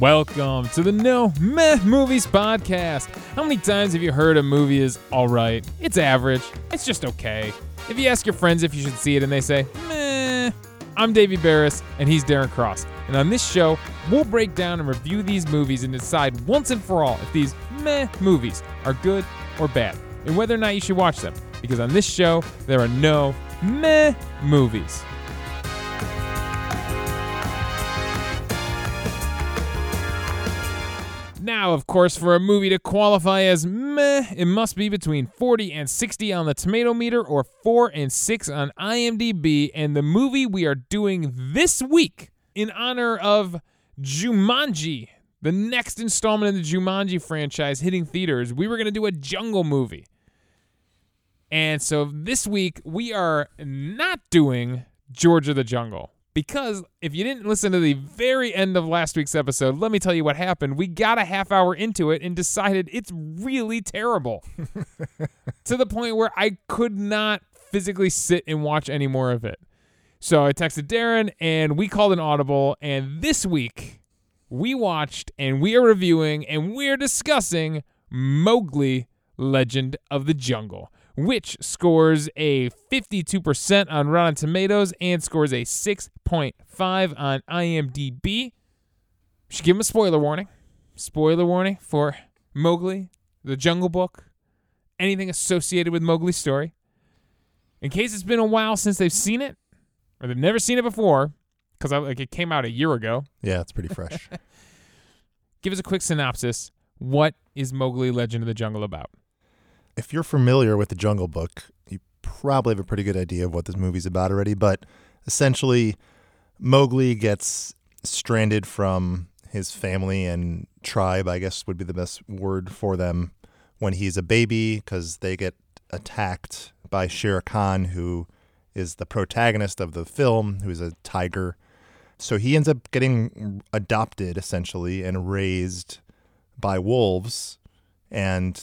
Welcome to the No Meh Movies Podcast. How many times have you heard a movie is alright? It's average. It's just okay. If you ask your friends if you should see it and they say, meh, I'm Davey Barris and he's Darren Cross. And on this show, we'll break down and review these movies and decide once and for all if these meh movies are good or bad and whether or not you should watch them. Because on this show, there are no meh movies. Now, of course, for a movie to qualify as meh, it must be between 40 and 60 on the tomato meter or 4 and 6 on IMDb. And the movie we are doing this week in honor of Jumanji, the next installment in the Jumanji franchise hitting theaters, we were going to do a jungle movie. And so this week, we are not doing George of the Jungle. Because if you didn't listen to the very end of last week's episode, let me tell you what happened. We got a half hour into it and decided it's really terrible to the point where I could not physically sit and watch any more of it. So I texted Darren and we called an audible. And this week we watched and we are reviewing and we're discussing Mowgli Legend of the Jungle which scores a 52% on Rotten Tomatoes and scores a 6.5 on IMDb. Should give him a spoiler warning. Spoiler warning for Mowgli, the Jungle Book, anything associated with Mowgli's story. In case it's been a while since they've seen it, or they've never seen it before, because like it came out a year ago. Yeah, it's pretty fresh. give us a quick synopsis. What is Mowgli Legend of the Jungle about? If you're familiar with the Jungle Book, you probably have a pretty good idea of what this movie's about already. But essentially, Mowgli gets stranded from his family and tribe, I guess would be the best word for them, when he's a baby because they get attacked by Shere Khan, who is the protagonist of the film, who's a tiger. So he ends up getting adopted essentially and raised by wolves. And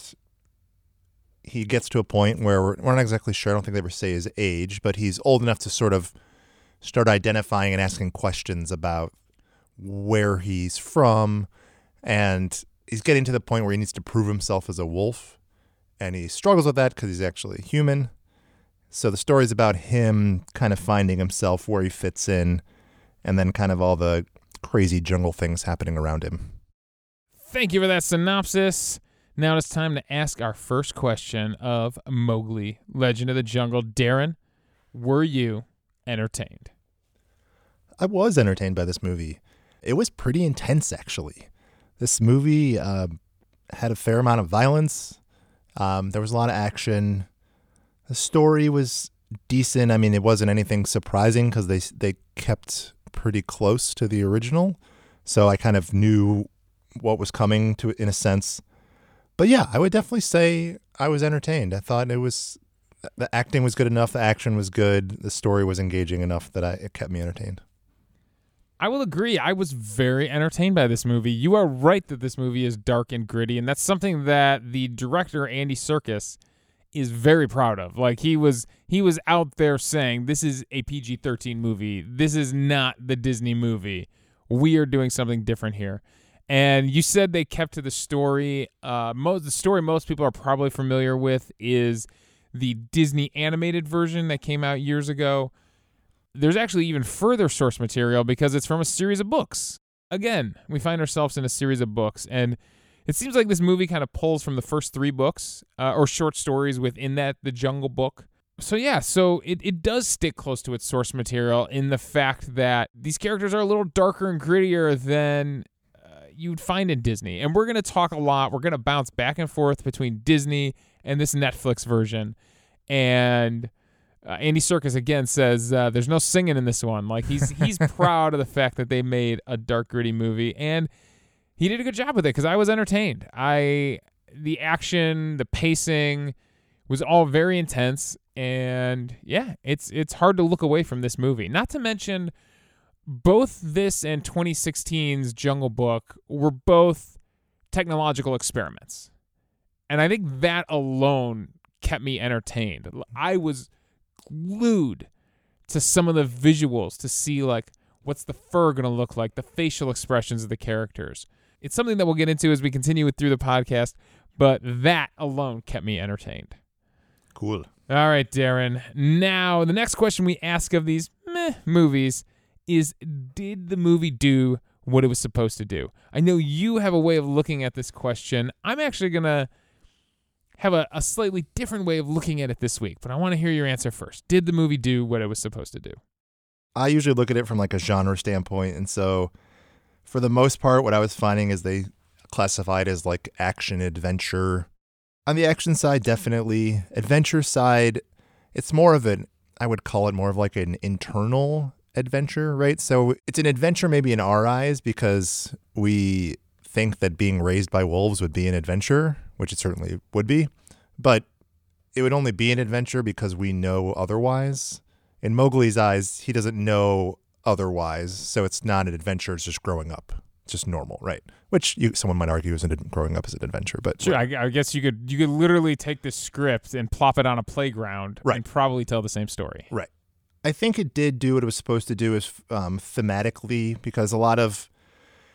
he gets to a point where we're, we're not exactly sure. I don't think they ever say his age, but he's old enough to sort of start identifying and asking questions about where he's from. And he's getting to the point where he needs to prove himself as a wolf. And he struggles with that because he's actually human. So the story is about him kind of finding himself where he fits in and then kind of all the crazy jungle things happening around him. Thank you for that synopsis. Now it's time to ask our first question of Mowgli, Legend of the Jungle. Darren, were you entertained? I was entertained by this movie. It was pretty intense, actually. This movie uh, had a fair amount of violence. Um, there was a lot of action. The story was decent. I mean, it wasn't anything surprising because they they kept pretty close to the original, so I kind of knew what was coming to in a sense but yeah, I would definitely say I was entertained. I thought it was the acting was good enough, the action was good, the story was engaging enough that I, it kept me entertained. I will agree. I was very entertained by this movie. You are right that this movie is dark and gritty, and that's something that the director Andy Serkis is very proud of. Like he was he was out there saying this is a PG-13 movie. This is not the Disney movie. We are doing something different here. And you said they kept to the story. Uh, most the story most people are probably familiar with is the Disney animated version that came out years ago. There's actually even further source material because it's from a series of books. Again, we find ourselves in a series of books, and it seems like this movie kind of pulls from the first three books uh, or short stories within that, the Jungle Book. So yeah, so it, it does stick close to its source material in the fact that these characters are a little darker and grittier than you'd find in Disney. And we're going to talk a lot. We're going to bounce back and forth between Disney and this Netflix version. And uh, Andy Serkis again says uh, there's no singing in this one. Like he's he's proud of the fact that they made a dark gritty movie and he did a good job with it because I was entertained. I the action, the pacing was all very intense and yeah, it's it's hard to look away from this movie. Not to mention both this and 2016's Jungle Book were both technological experiments. And I think that alone kept me entertained. I was glued to some of the visuals to see like What's the fur going to look like? The facial expressions of the characters. It's something that we'll get into as we continue through the podcast, but that alone kept me entertained. Cool. All right, Darren. Now, the next question we ask of these meh movies is Did the movie do what it was supposed to do? I know you have a way of looking at this question. I'm actually going to have a, a slightly different way of looking at it this week, but I want to hear your answer first. Did the movie do what it was supposed to do? I usually look at it from like a genre standpoint, and so for the most part, what I was finding is they classified as like action adventure. On the action side, definitely. Adventure side, it's more of an I would call it more of like an internal adventure, right? So it's an adventure maybe in our eyes because we think that being raised by wolves would be an adventure, which it certainly would be. But it would only be an adventure because we know otherwise. In Mowgli's eyes, he doesn't know otherwise, so it's not an adventure, it's just growing up. It's just normal, right? Which you, someone might argue isn't growing up as an adventure, but Sure, I, I guess you could you could literally take this script and plop it on a playground Right. and probably tell the same story. Right. I think it did do what it was supposed to do is um, thematically because a lot of,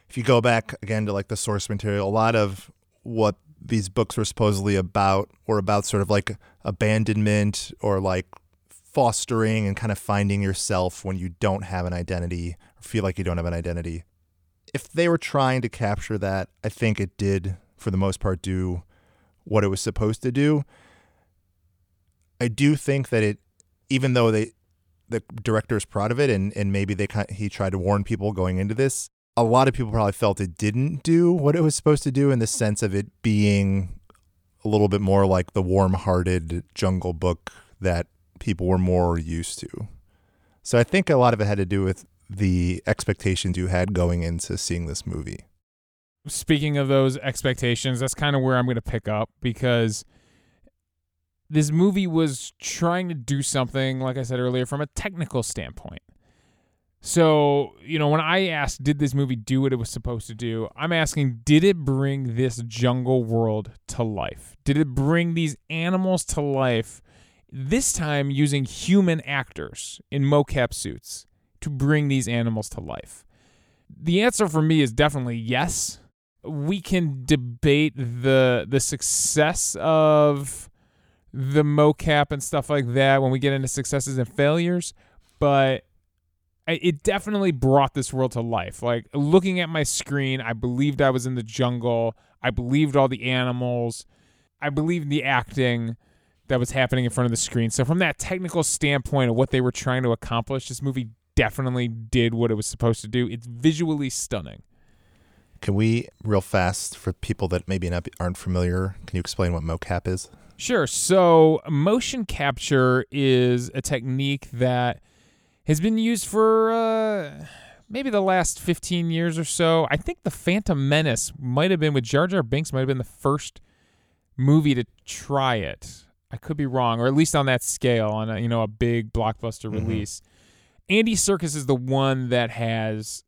if you go back again to like the source material, a lot of what these books were supposedly about were about sort of like abandonment or like fostering and kind of finding yourself when you don't have an identity or feel like you don't have an identity. If they were trying to capture that, I think it did, for the most part, do what it was supposed to do. I do think that it, even though they, the director is proud of it, and and maybe they kind he tried to warn people going into this. A lot of people probably felt it didn't do what it was supposed to do in the sense of it being a little bit more like the warm-hearted Jungle Book that people were more used to. So I think a lot of it had to do with the expectations you had going into seeing this movie. Speaking of those expectations, that's kind of where I'm going to pick up because this movie was trying to do something, like I said earlier, from a technical standpoint. So, you know, when I asked, did this movie do what it was supposed to do? I'm asking, did it bring this jungle world to life? Did it bring these animals to life, this time using human actors in mocap suits to bring these animals to life? The answer for me is definitely yes. We can debate the the success of the mocap and stuff like that when we get into successes and failures, but it definitely brought this world to life. Like looking at my screen, I believed I was in the jungle. I believed all the animals. I believed the acting that was happening in front of the screen. So from that technical standpoint of what they were trying to accomplish, this movie definitely did what it was supposed to do. It's visually stunning. Can we, real fast, for people that maybe not aren't familiar, can you explain what mocap is? Sure. So, motion capture is a technique that has been used for uh, maybe the last 15 years or so. I think The Phantom Menace might have been with Jar Jar Binks, might have been the first movie to try it. I could be wrong, or at least on that scale, on a, you know a big blockbuster Mhm. release. Andy Serkis is the one that has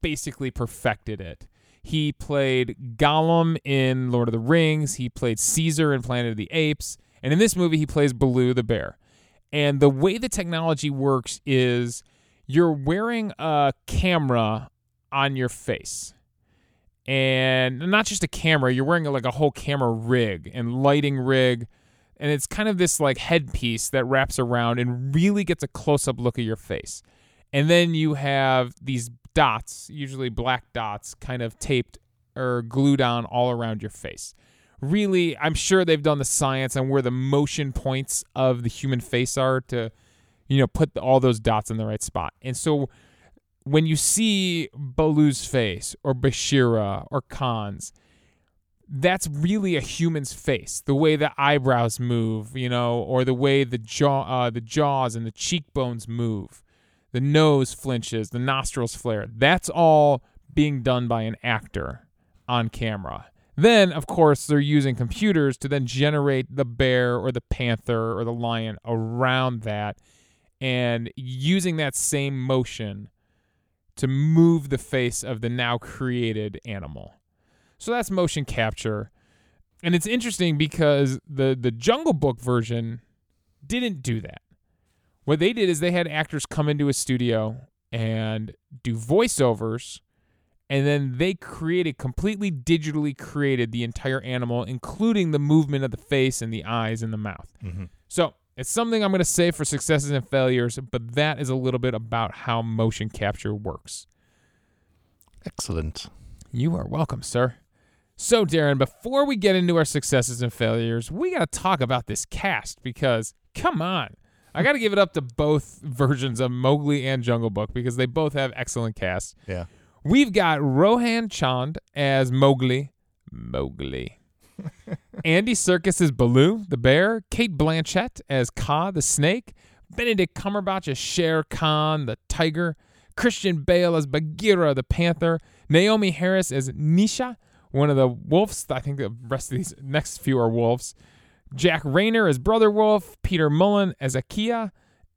basically perfected it. He played Gollum in Lord of the Rings. He played Caesar in Planet of the Apes. And in this movie, he plays Baloo the bear. And the way the technology works is you're wearing a camera on your face. And not just a camera, you're wearing like a whole camera rig and lighting rig. And it's kind of this like headpiece that wraps around and really gets a close up look of your face. And then you have these dots, usually black dots, kind of taped or glued on all around your face. Really, I'm sure they've done the science on where the motion points of the human face are to, you know, put all those dots in the right spot. And so when you see Baloo's face or Bagheera or Khan's, that's really a human's face. The way the eyebrows move, you know, or the way the jaw, uh, the jaws and the cheekbones move the nose flinches, the nostrils flare. That's all being done by an actor on camera. Then, of course, they're using computers to then generate the bear or the panther or the lion around that and using that same motion to move the face of the now created animal. So that's motion capture. And it's interesting because the the Jungle Book version didn't do that. What they did is they had actors come into a studio and do voiceovers and then they created completely digitally created the entire animal including the movement of the face and the eyes and the mouth. Hmm so it's something i'm going to say for successes and failures but that is a little bit about how motion capture works. Excellent. you are welcome sir. So darren before we get into our successes and failures we got to talk about this cast because come on i got to give it up to both versions of mowgli and jungle book because they both have excellent casts Yeah. We've got Rohan Chand as Mowgli. Mowgli. Andy Serkis as Baloo, the bear. Cate Blanchett as Kaa, the snake. Benedict Cumberbatch as Shere Khan, the tiger. Christian Bale as Bagheera, the panther. Naomie Harris as Nisha, one of the wolves. I think the rest of these next few are wolves. Jack Reynor as Brother Wolf. Peter Mullan as Akia.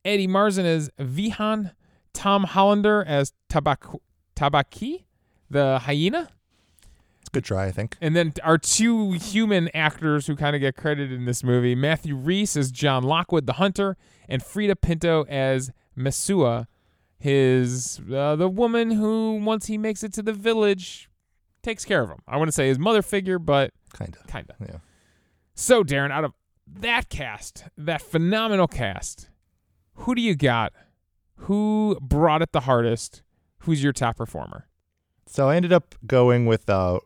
Eddie Marsan as Vihan. Tom Hollander as Tabak- Tabaki, the hyena. It's a good try, I think. And then our two human actors who kind of get credited in this movie Matthew Rhys as John Lockwood, the hunter, and Freida Pinto as Messua, his uh, the woman who, once he makes it to the village, takes care of him. I want to say his mother figure, but Kind of. kind of. Yeah. So, Darren, out of that cast, that phenomenal cast, who do you got? Who brought it the hardest? Who's your top performer? So I ended up going with uh,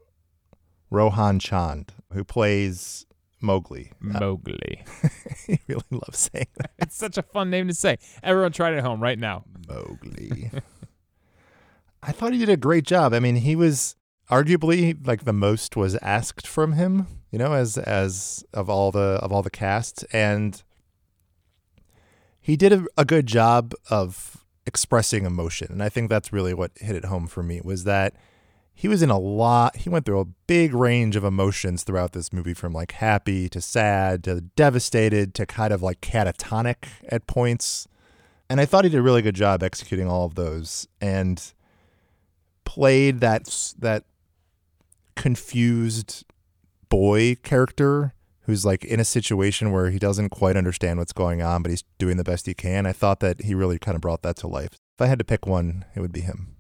Rohan Chand, who plays Mowgli. Uh, Mowgli. he really loves saying that. It's such a fun name to say. Everyone try it at home right now. Mowgli. I thought he did a great job. I mean, he was arguably like the most was asked from him, you know, as as of all the of all the cast, and he did a, a good job of expressing emotion. And I think that's really what hit it home for me was that he was in a lot. He went through a big range of emotions throughout this movie, from like happy to sad to devastated to kind of like catatonic at points. And I thought he did a really good job executing all of those and played that that confused boy character who's like in a situation where he doesn't quite understand what's going on, but he's doing the best he can. I thought that he really kind of brought that to life. If I had to pick one, it would be him.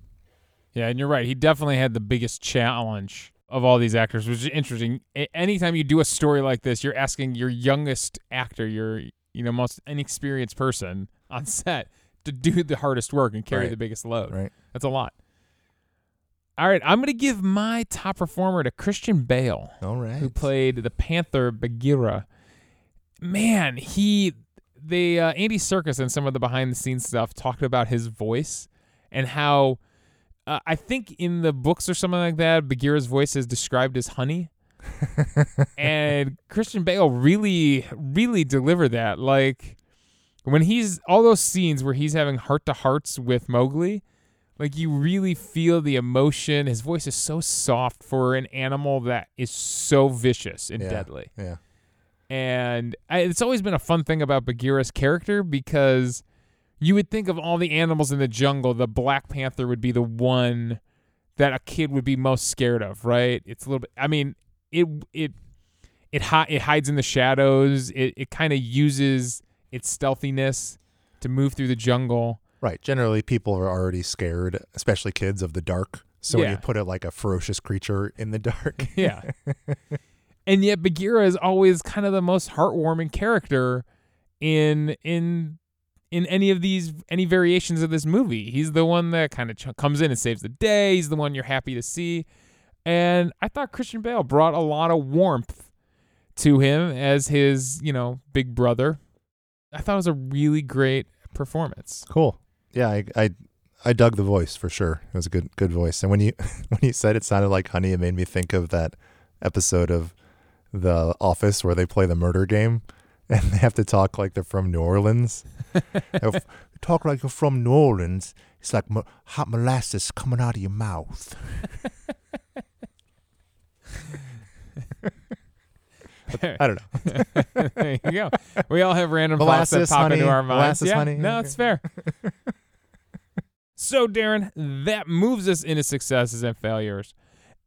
Yeah, and you're right. He definitely had the biggest challenge of all these actors, which is interesting. Anytime you do a story like this, you're asking your youngest actor, your you know most inexperienced person on set to do the hardest work and carry Right. the biggest load. Right. That's a lot. All right, I'm going to give my top performer to Christian Bale. All right. who played the Panther Bagheera. Man, he they uh, Andy Serkis and some of the behind the scenes stuff talked about his voice and how uh, I think in the books or something like that, Bagheera's voice is described as honey. and Christian Bale really, really delivered that. Like when he's all those scenes where he's having heart to hearts with Mowgli, like you really feel the emotion. His voice is so soft for an animal that is so vicious and Yeah. deadly. Yeah. And I, it's always been a fun thing about Bagheera's character because you would think of all the animals in the jungle, the Black Panther would be the one that a kid would be most scared of, right? It's a little bit. I mean, it it it hi- it hides in the shadows. It it kind of uses its stealthiness to move through the jungle. Right. Generally, people are already scared, especially kids, of the dark. So when you put it like a ferocious creature in the dark, Yeah. and yet Bagheera is always kind of the most heartwarming character in in in any of these any variations of this movie. He's the one that kind of ch- comes in and saves the day. He's the one you're happy to see. And I thought Christian Bale brought a lot of warmth to him as his, you know, big brother. I thought it was a really great performance. cool. Yeah, I, I I dug the voice for sure. It was a good good voice. And when you when you said it sounded like honey, it made me think of that episode of The Office where they play the murder game and they have to talk like they're from New Orleans. Talk like you're from New Orleans. It's like mo- hot molasses coming out of your mouth. I don't know. there you go. We all have random thoughts that Molasses, pop into our minds. Molasses, yeah, honey. No, it's fair. So, Darren, that moves us into successes and failures.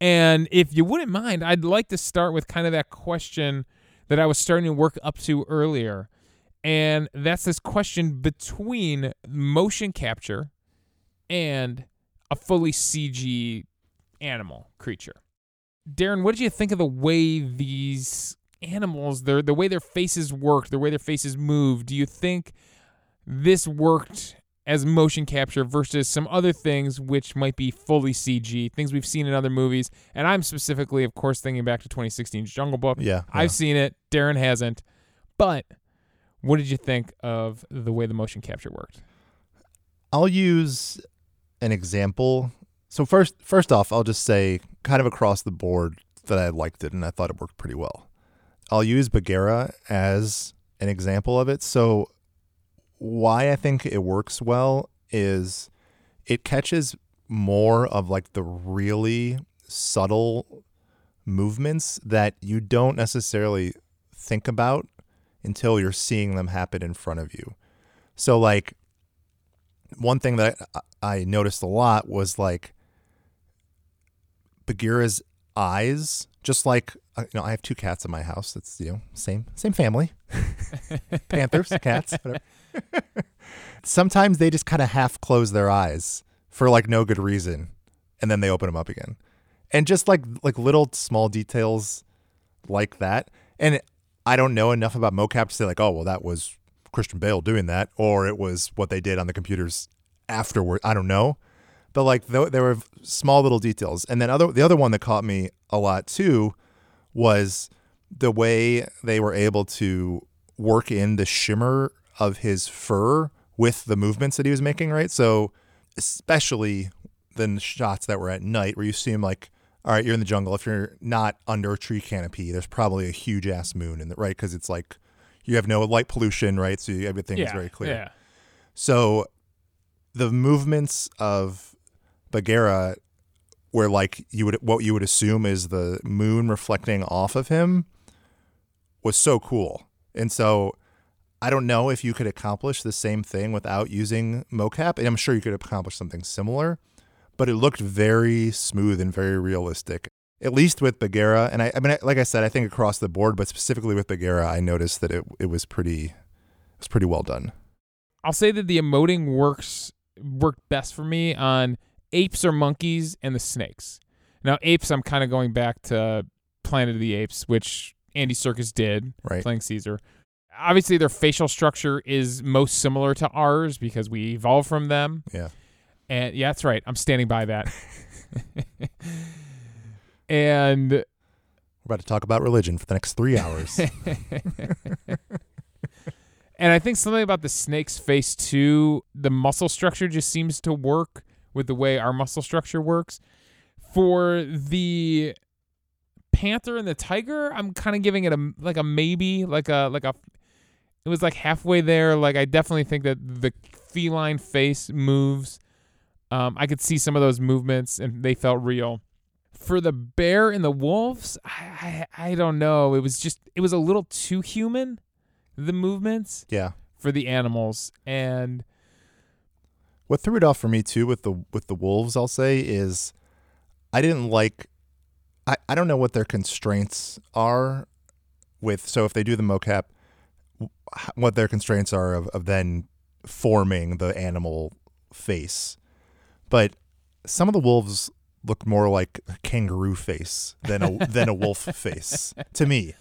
And if you wouldn't mind, I'd like to start with kind of that question that I was starting to work up to earlier. And that's this question between motion capture and a fully CG animal creature. Darren, what did you think of the way these animals, their the way their faces worked, the way their faces moved? Do you think this worked as motion capture versus some other things which might be fully CG, things we've seen in other movies? And I'm specifically, of course, thinking back to 2016's Jungle Book. Yeah, I've seen it. Darren hasn't. But what did you think of the way the motion capture worked? I'll use an example. So first, first off, I'll just say, kind of across the board, that I liked it and I thought it worked pretty well. I'll use Bagheera as an example of it. So why I think it works well is it catches more of like the really subtle movements that you don't necessarily think about until you're seeing them happen in front of you. So like one thing that I noticed a lot was like Bagheera's eyes, just like uh, you know, I have two cats in my house. That's you know same same family, panthers, cats. Whatever. Sometimes they just kind of half close their eyes for like no good reason, and then they open them up again, and just like like little small details like that. And I don't know enough about mocap to say like, oh well, that was Christian Bale doing that, or it was what they did on the computers afterward. I don't know, but like th- there were small little details. And then other the other one that caught me a lot too was the way they were able to work in the shimmer of his fur with the movements that he was making. Right, so especially the shots that were at night where you see him like. All right, you're in the jungle. If you're not under a tree canopy, there's probably a huge ass moon in the right because it's like you have no light pollution, right? So everything is very clear. Yeah. So the movements of Bagheera, where like you would what you would assume is the moon reflecting off of him, was so cool. And so I don't know if you could accomplish the same thing without using mocap, and I'm sure you could accomplish something similar, but it looked very smooth and very realistic. At least with Bagheera, and I, I mean, like I said, I think across the board, but specifically with Bagheera, I noticed that it it was pretty, it was pretty well done. I'll say that the emoting works worked best for me on apes or monkeys and the snakes. Now apes, I'm kind of going back to Planet of the Apes, which Andy Serkis did Right. playing Caesar. Obviously, their facial structure is most similar to ours because we evolved from them. Yeah. And yeah, that's right. I'm standing by that. and We're about to talk about religion for the next three hours. And I think something about the snake's face too, the muscle structure just seems to work with the way our muscle structure works. For the panther and the tiger, I'm kind of giving it a like a maybe, like a like a it was like halfway there. Like I definitely think that the feline face moves. Um, I could see some of those movements and they felt real. For the bear and the wolves, I, I I don't know. It was just it was a little too human the movements yeah. for the animals and What threw it off for me too with the with the wolves, I'll say, is I didn't like I, I don't know what their constraints are with so if they do the mocap what their constraints are of, of then forming the animal face. But some of the wolves look more like a kangaroo face than a than a wolf face to me.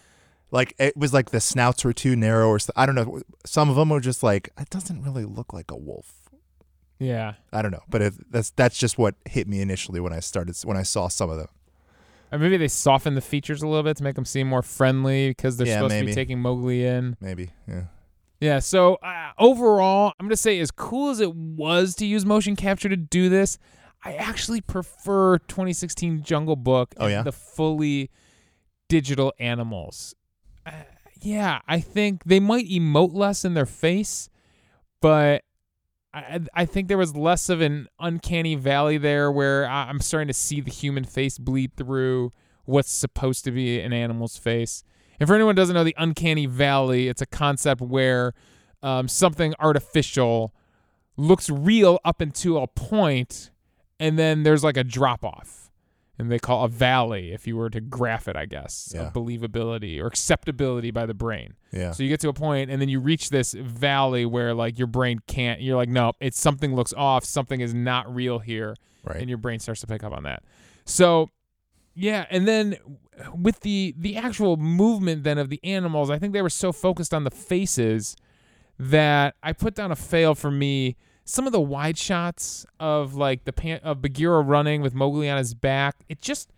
Like it was like the snouts were too narrow or I don't know. Some of them were just like it doesn't really look like a wolf. yeah I don't know, but it, that's that's just what hit me initially when I started when I saw some of them. Or maybe they soften the features a little bit to make them seem more friendly because they're Yeah, supposed to maybe. be taking Mowgli in. Maybe, yeah, Yeah, so uh, overall, I'm going to say as cool as it was to use motion capture to do this, I actually prefer 2016 Jungle Book Oh, and yeah? the fully digital animals. Uh, yeah, I think they might emote less in their face, but I, I think there was less of an uncanny valley there where I'm starting to see the human face bleed through what's supposed to be an animal's face. And for anyone who doesn't know, the uncanny valley, it's a concept where um, something artificial looks real up until a point, and then there's like a drop off. And they call a valley if you were to graph it, I guess, Yeah. believability or acceptability by the brain. Yeah. So you get to a point and then you reach this valley where like your brain can't you're like, no, it's something looks off, something is not real here. right. And your brain starts to pick up on that. So yeah, and then with the the actual movement then of the animals, I think they were so focused on the faces that I put down a fail for me. Some of the wide shots of like the pan- of Bagheera running with Mowgli on his back, it just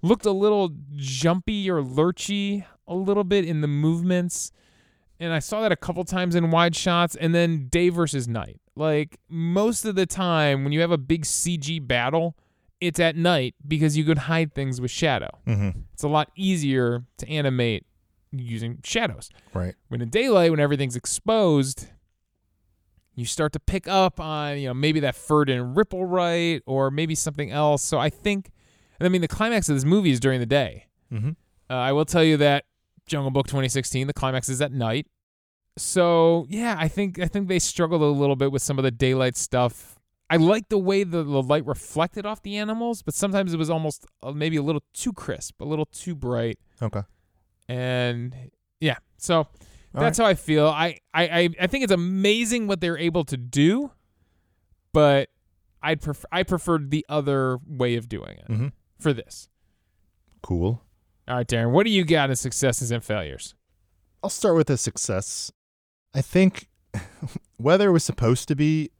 looked a little jumpy or lurchy a little bit in the movements. And I saw that a couple times in wide shots. And then day versus night. Like most of the time when you have a big CG battle, it's at night because you could hide things with shadow. mm-hmm. It's a lot easier to animate using shadows. Right. When in daylight, when everything's exposed, you start to pick up on, you know, maybe that Ferdinand ripple right or maybe something else. So I think, I mean, the climax of this movie is during the day. Mm-hmm. Uh, I will tell you that Jungle Book 2016, the climax is at night. So yeah, I think I think they struggled a little bit with some of the daylight stuff. I like the way the, the light reflected off the animals, but sometimes it was almost uh, maybe a little too crisp, a little too bright, Okay. and yeah. So that's how I feel. I, I, I, think it's amazing what they're able to do, but I'd prefer I preferred the other way of doing it Mm-hmm. for this. Cool. All right, Darren, what do you got in successes and failures? I'll start with a success. I think whether it was supposed to be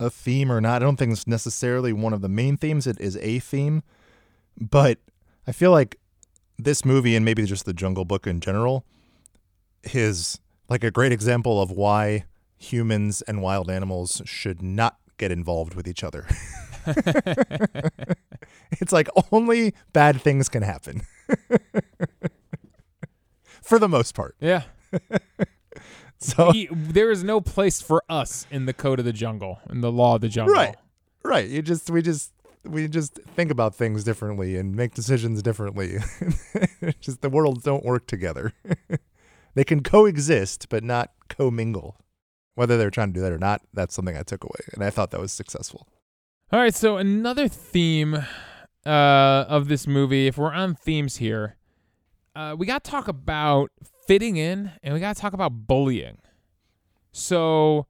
a theme or not, I don't think it's necessarily one of the main themes. It is a theme, but I feel like this movie and maybe just the Jungle Book in general is like a great example of why humans and wild animals should not get involved with each other. it's like only bad things can happen. For the most part. Yeah. So We- there is no place for us in the code of the jungle, in the law of the jungle. Right. Right. You just we just we just think about things differently and make decisions differently. Just the worlds don't work together. They can coexist but not commingle. Whether they're trying to do that or not, that's something I took away, and I thought that was successful. All right, so another theme uh, of this movie, if we're on themes here, uh, we got to talk about fitting in and we got to talk about bullying. So,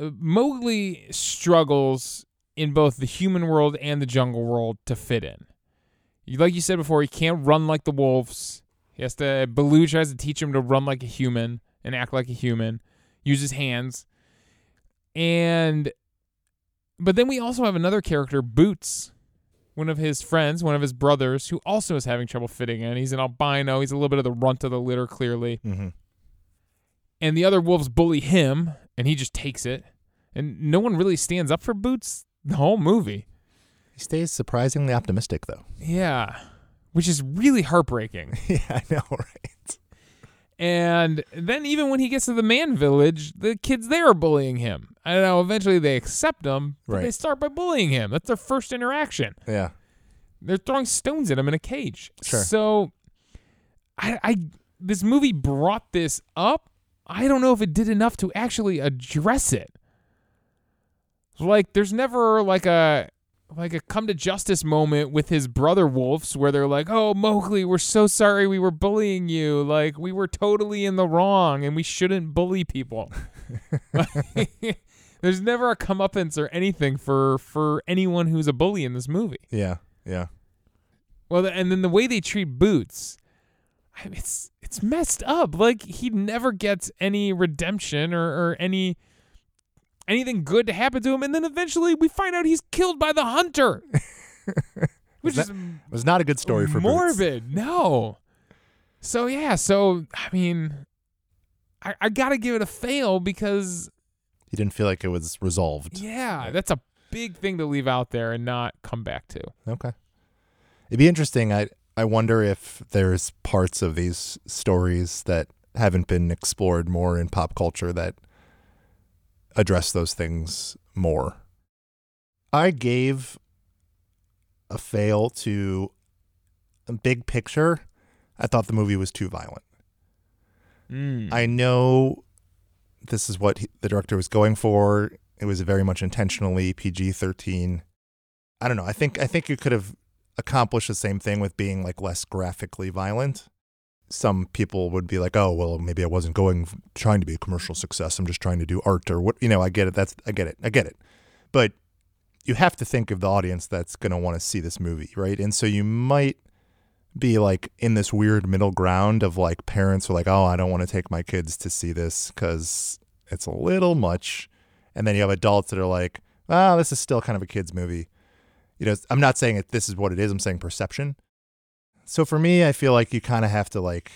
uh, Mowgli struggles in both the human world and the jungle world to fit in. Like you said before, he can't run like the wolves. He has to. Baloo tries to teach him to run like a human and act like a human, use his hands, and but then we also have another character, Boots, one of his friends, one of his brothers, who also is having trouble fitting in. He's an albino. He's a little bit of the runt of the litter, clearly. Mm-hmm. And the other wolves bully him, and he just takes it. And no one really stands up for Boots the whole movie. He stays surprisingly optimistic, though. Yeah, which is really heartbreaking. yeah, I know, right? And then even when he gets to the man village, the kids there are bullying him. I don't know. Eventually they accept him, but they start by bullying him. That's their first interaction. Yeah, They're throwing stones at him in a cage. Sure. So, I, I, this movie brought this up. I don't know if it did enough to actually address it. Like, there's never like a like a come to justice moment with his brother wolves where they're like, "Oh, Mowgli, we're so sorry we were bullying you. Like, we were totally in the wrong, and we shouldn't bully people." There's never a comeuppance or anything for for anyone who's a bully in this movie. yeah, yeah. Well, and then the way they treat Boots, I mean, it's it's messed up. Like he never gets any redemption or, or any anything good to happen to him, and then eventually we find out he's killed by the hunter, which Was is was not a good story for Boots. morbid. No. So yeah, so I mean, I I gotta give it a fail because He didn't feel like it was resolved. yeah, that's a big thing to leave out there and not come back to. Okay. It'd be interesting. I I wonder if there's parts of these stories that haven't been explored more in pop culture that address those things more. I gave a fail to a big picture. I thought the movie was too violent. Mm. I know this is what he, the director was going for. It was very much intentionally PG thirteen. I don't know. I think I think you could have accomplished the same thing with being like less graphically violent. Some people would be like, "Oh, well, maybe I wasn't going trying to be a commercial success. I'm just trying to do art or what, you know, I get it. That's I get it. I get it." But you have to think of the audience that's going to want to see this movie, right? And so you might be like in this weird middle ground of like parents are like, "Oh, I don't want to take my kids to see this cuz it's a little much." And then you have adults that are like, "Ah, this is still kind of a kids movie." You know, I'm not saying that this is what it is. I'm saying perception. So for me, I feel like you kind of have to like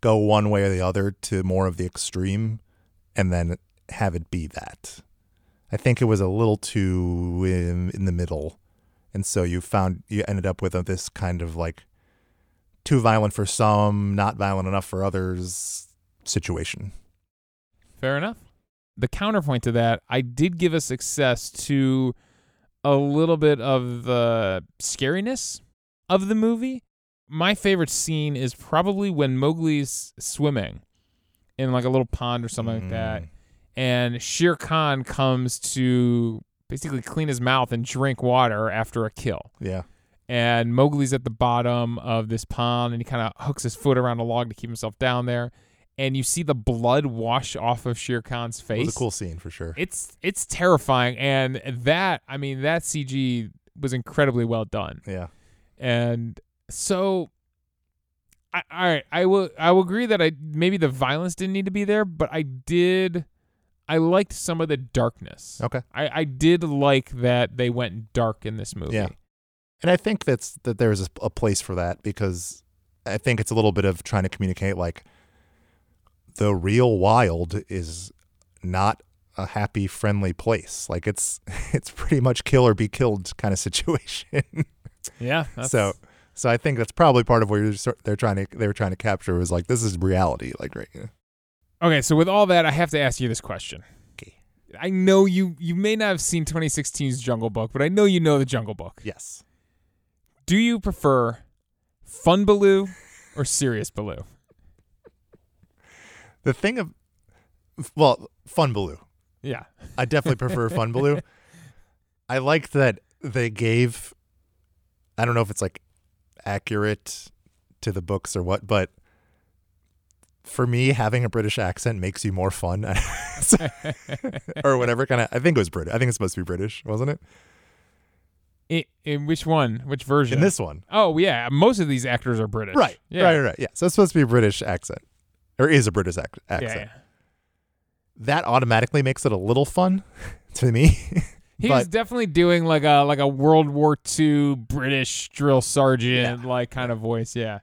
go one way or the other to more of the extreme and then have it be that. I think it was a little too in, in the middle. And so you found you ended up with a, this kind of like too violent for some, not violent enough for others situation. Fair enough. The counterpoint to that, I did give a success to a little bit of the scariness of the movie. My favorite scene is probably when Mowgli's swimming in like a little pond or something like that, Mm. and Shere Khan comes to basically clean his mouth and drink water after a kill. Yeah. And Mowgli's at the bottom of this pond, and he kind of hooks his foot around a log to keep himself down there. And you see the blood wash off of Shere Khan's It face was a cool scene for sure. it's it's terrifying and that i mean that cg was incredibly well done yeah. And so I, all right i will i will agree that i maybe the violence didn't need to be there but i did i liked some of the darkness Okay. i i did like that they went dark in this movie Yeah. And I think that's that there's a, a place for that because I think it's a little bit of trying to communicate like the real wild is not a happy, friendly place. Like it's it's pretty much kill or be killed kind of situation. Yeah that's, so so I think that's probably part of what you're, they're trying to they were trying to capture was like this is reality. Like right. yeah. okay so with all that i have to ask you this question Okay. I know you you may not have seen 2016's Jungle Book, but I know you know the Jungle Book. Yes. Do you prefer Fun Baloo or Serious Baloo? The thing of well, Fun Baloo. Yeah. I definitely prefer Fun Baloo. I like that they gave I don't know if it's like accurate to the books or what, but for me having a British accent makes you more fun. or whatever kind of I think it was British. I think it's supposed to be British, wasn't it? In, in which one? Which version? In this one. Oh yeah, most of these actors are British. Right. Yeah. Right, right, right. Yeah. So it's supposed to be a British accent. Or is a British ac- Yeah, accent. yeah. That automatically makes it a little fun to me. He But- was definitely doing like a like a World War II British drill sergeant like kind of voice. Yeah.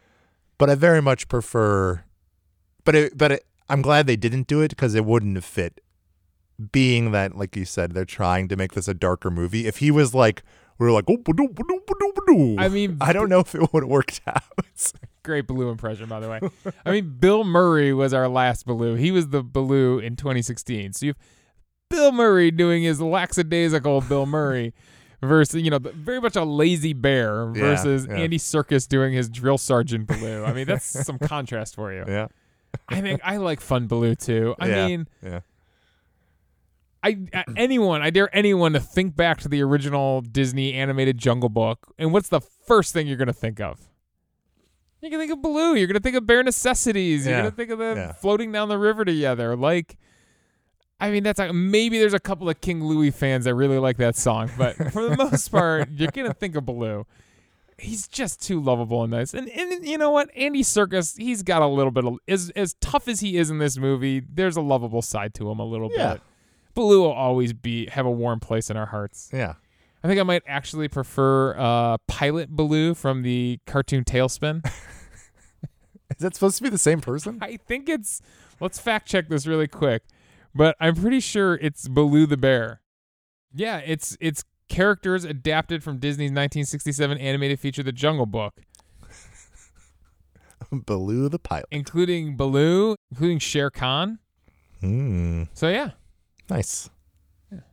but I very much prefer. But it, but it, I'm glad they didn't do it because it wouldn't have fit. Being that, like you said, they're trying to make this a darker movie. If he was like, we are like, oh, ba-doo, ba-doo, ba-doo, ba-doo," I mean, I don't know if it would have worked out. Great Baloo impression, by the way. I mean, Bill Murray was our last Baloo. He was the Baloo in 2016. So you've Bill Murray doing his lackadaisical Bill Murray versus, you know, very much a lazy bear versus yeah. Andy Serkis doing his drill sergeant Baloo. I mean, that's some contrast for you. yeah, I think I like Fun Baloo too. I Yeah. mean, yeah, I uh, anyone, I dare anyone to think back to the original Disney animated Jungle Book, and what's the first thing you're gonna think of? You're gonna think of Baloo. You're gonna think of Bare Necessities. You're Yeah. gonna think of them Yeah. floating down the river together. Like, I mean, that's like maybe there's a couple of King Louie fans that really like that song, but for the most part, you're gonna think of Baloo. He's just too lovable and nice. And and you know what? Andy Serkis, he's got a little bit of as as tough as he is in this movie, there's a lovable side to him a little Yeah. bit. Baloo will always be have a warm place in our hearts. yeah. I think I might actually prefer uh, Pilot Baloo from the cartoon TaleSpin. Is that supposed to be the same person? I think it's. Let's fact check this really quick, but I'm pretty sure it's Baloo the bear. Yeah, it's it's characters adapted from Disney's 1967 animated feature The Jungle Book, Baloo the pilot. including Baloo, including Shere Khan. Hmm. So yeah, Nice.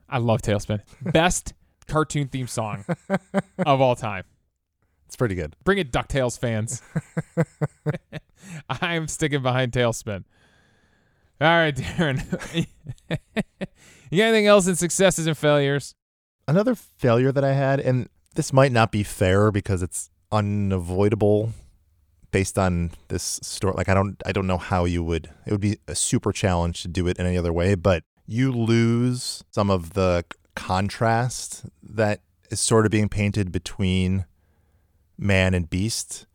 I love TaleSpin. Best cartoon theme song of all time. It's pretty good. Bring it, DuckTales fans. I'm sticking behind TaleSpin. All right, Darren. you got anything else in successes and failures? Another failure that I had, and this might not be fair because it's unavoidable based on this story. Like I don't I don't know how you would it would be a super challenge to do it in any other way, but you lose some of the contrast that is sort of being painted between man and beast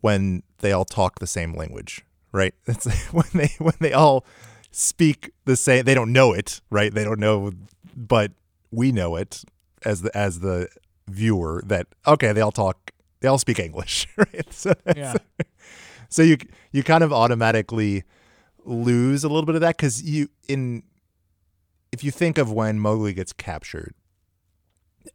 when they all talk the same language, right? It's when they when they all speak the same they don't know it, right? They don't know but we know it as the as the viewer that okay, they all talk they all speak English, right? So, Yeah. so you you kind of automatically lose a little bit of that cuz you in if you think of when Mowgli gets captured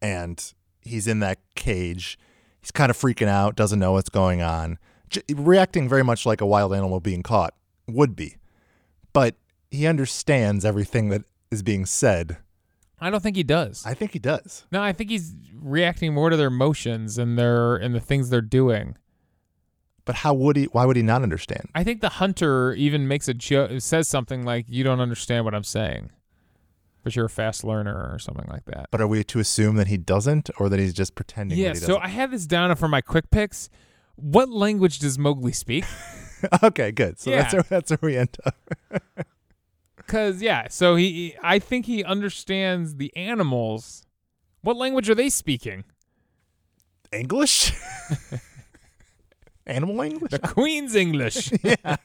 and he's in that cage, he's kind of freaking out, doesn't know what's going on, j- reacting very much like a wild animal being caught would be. But he understands everything that is being said. I don't think he does. I think he does. no, I think he's reacting more to their emotions and their and the things they're doing. But how would he why would he not understand? I think the hunter even makes a joke, says something like, "You don't understand what I'm saying, but you're a fast learner" or something like that. But are we to assume that he doesn't or that he's just pretending Yeah. that he So? I had this down for my quick picks. What language does Mowgli speak? okay, good. So that's Yeah. where, that's where we end up. Because yeah, so he, I think he understands the animals. What language are they speaking? English? Animal English? The Queen's English. yeah.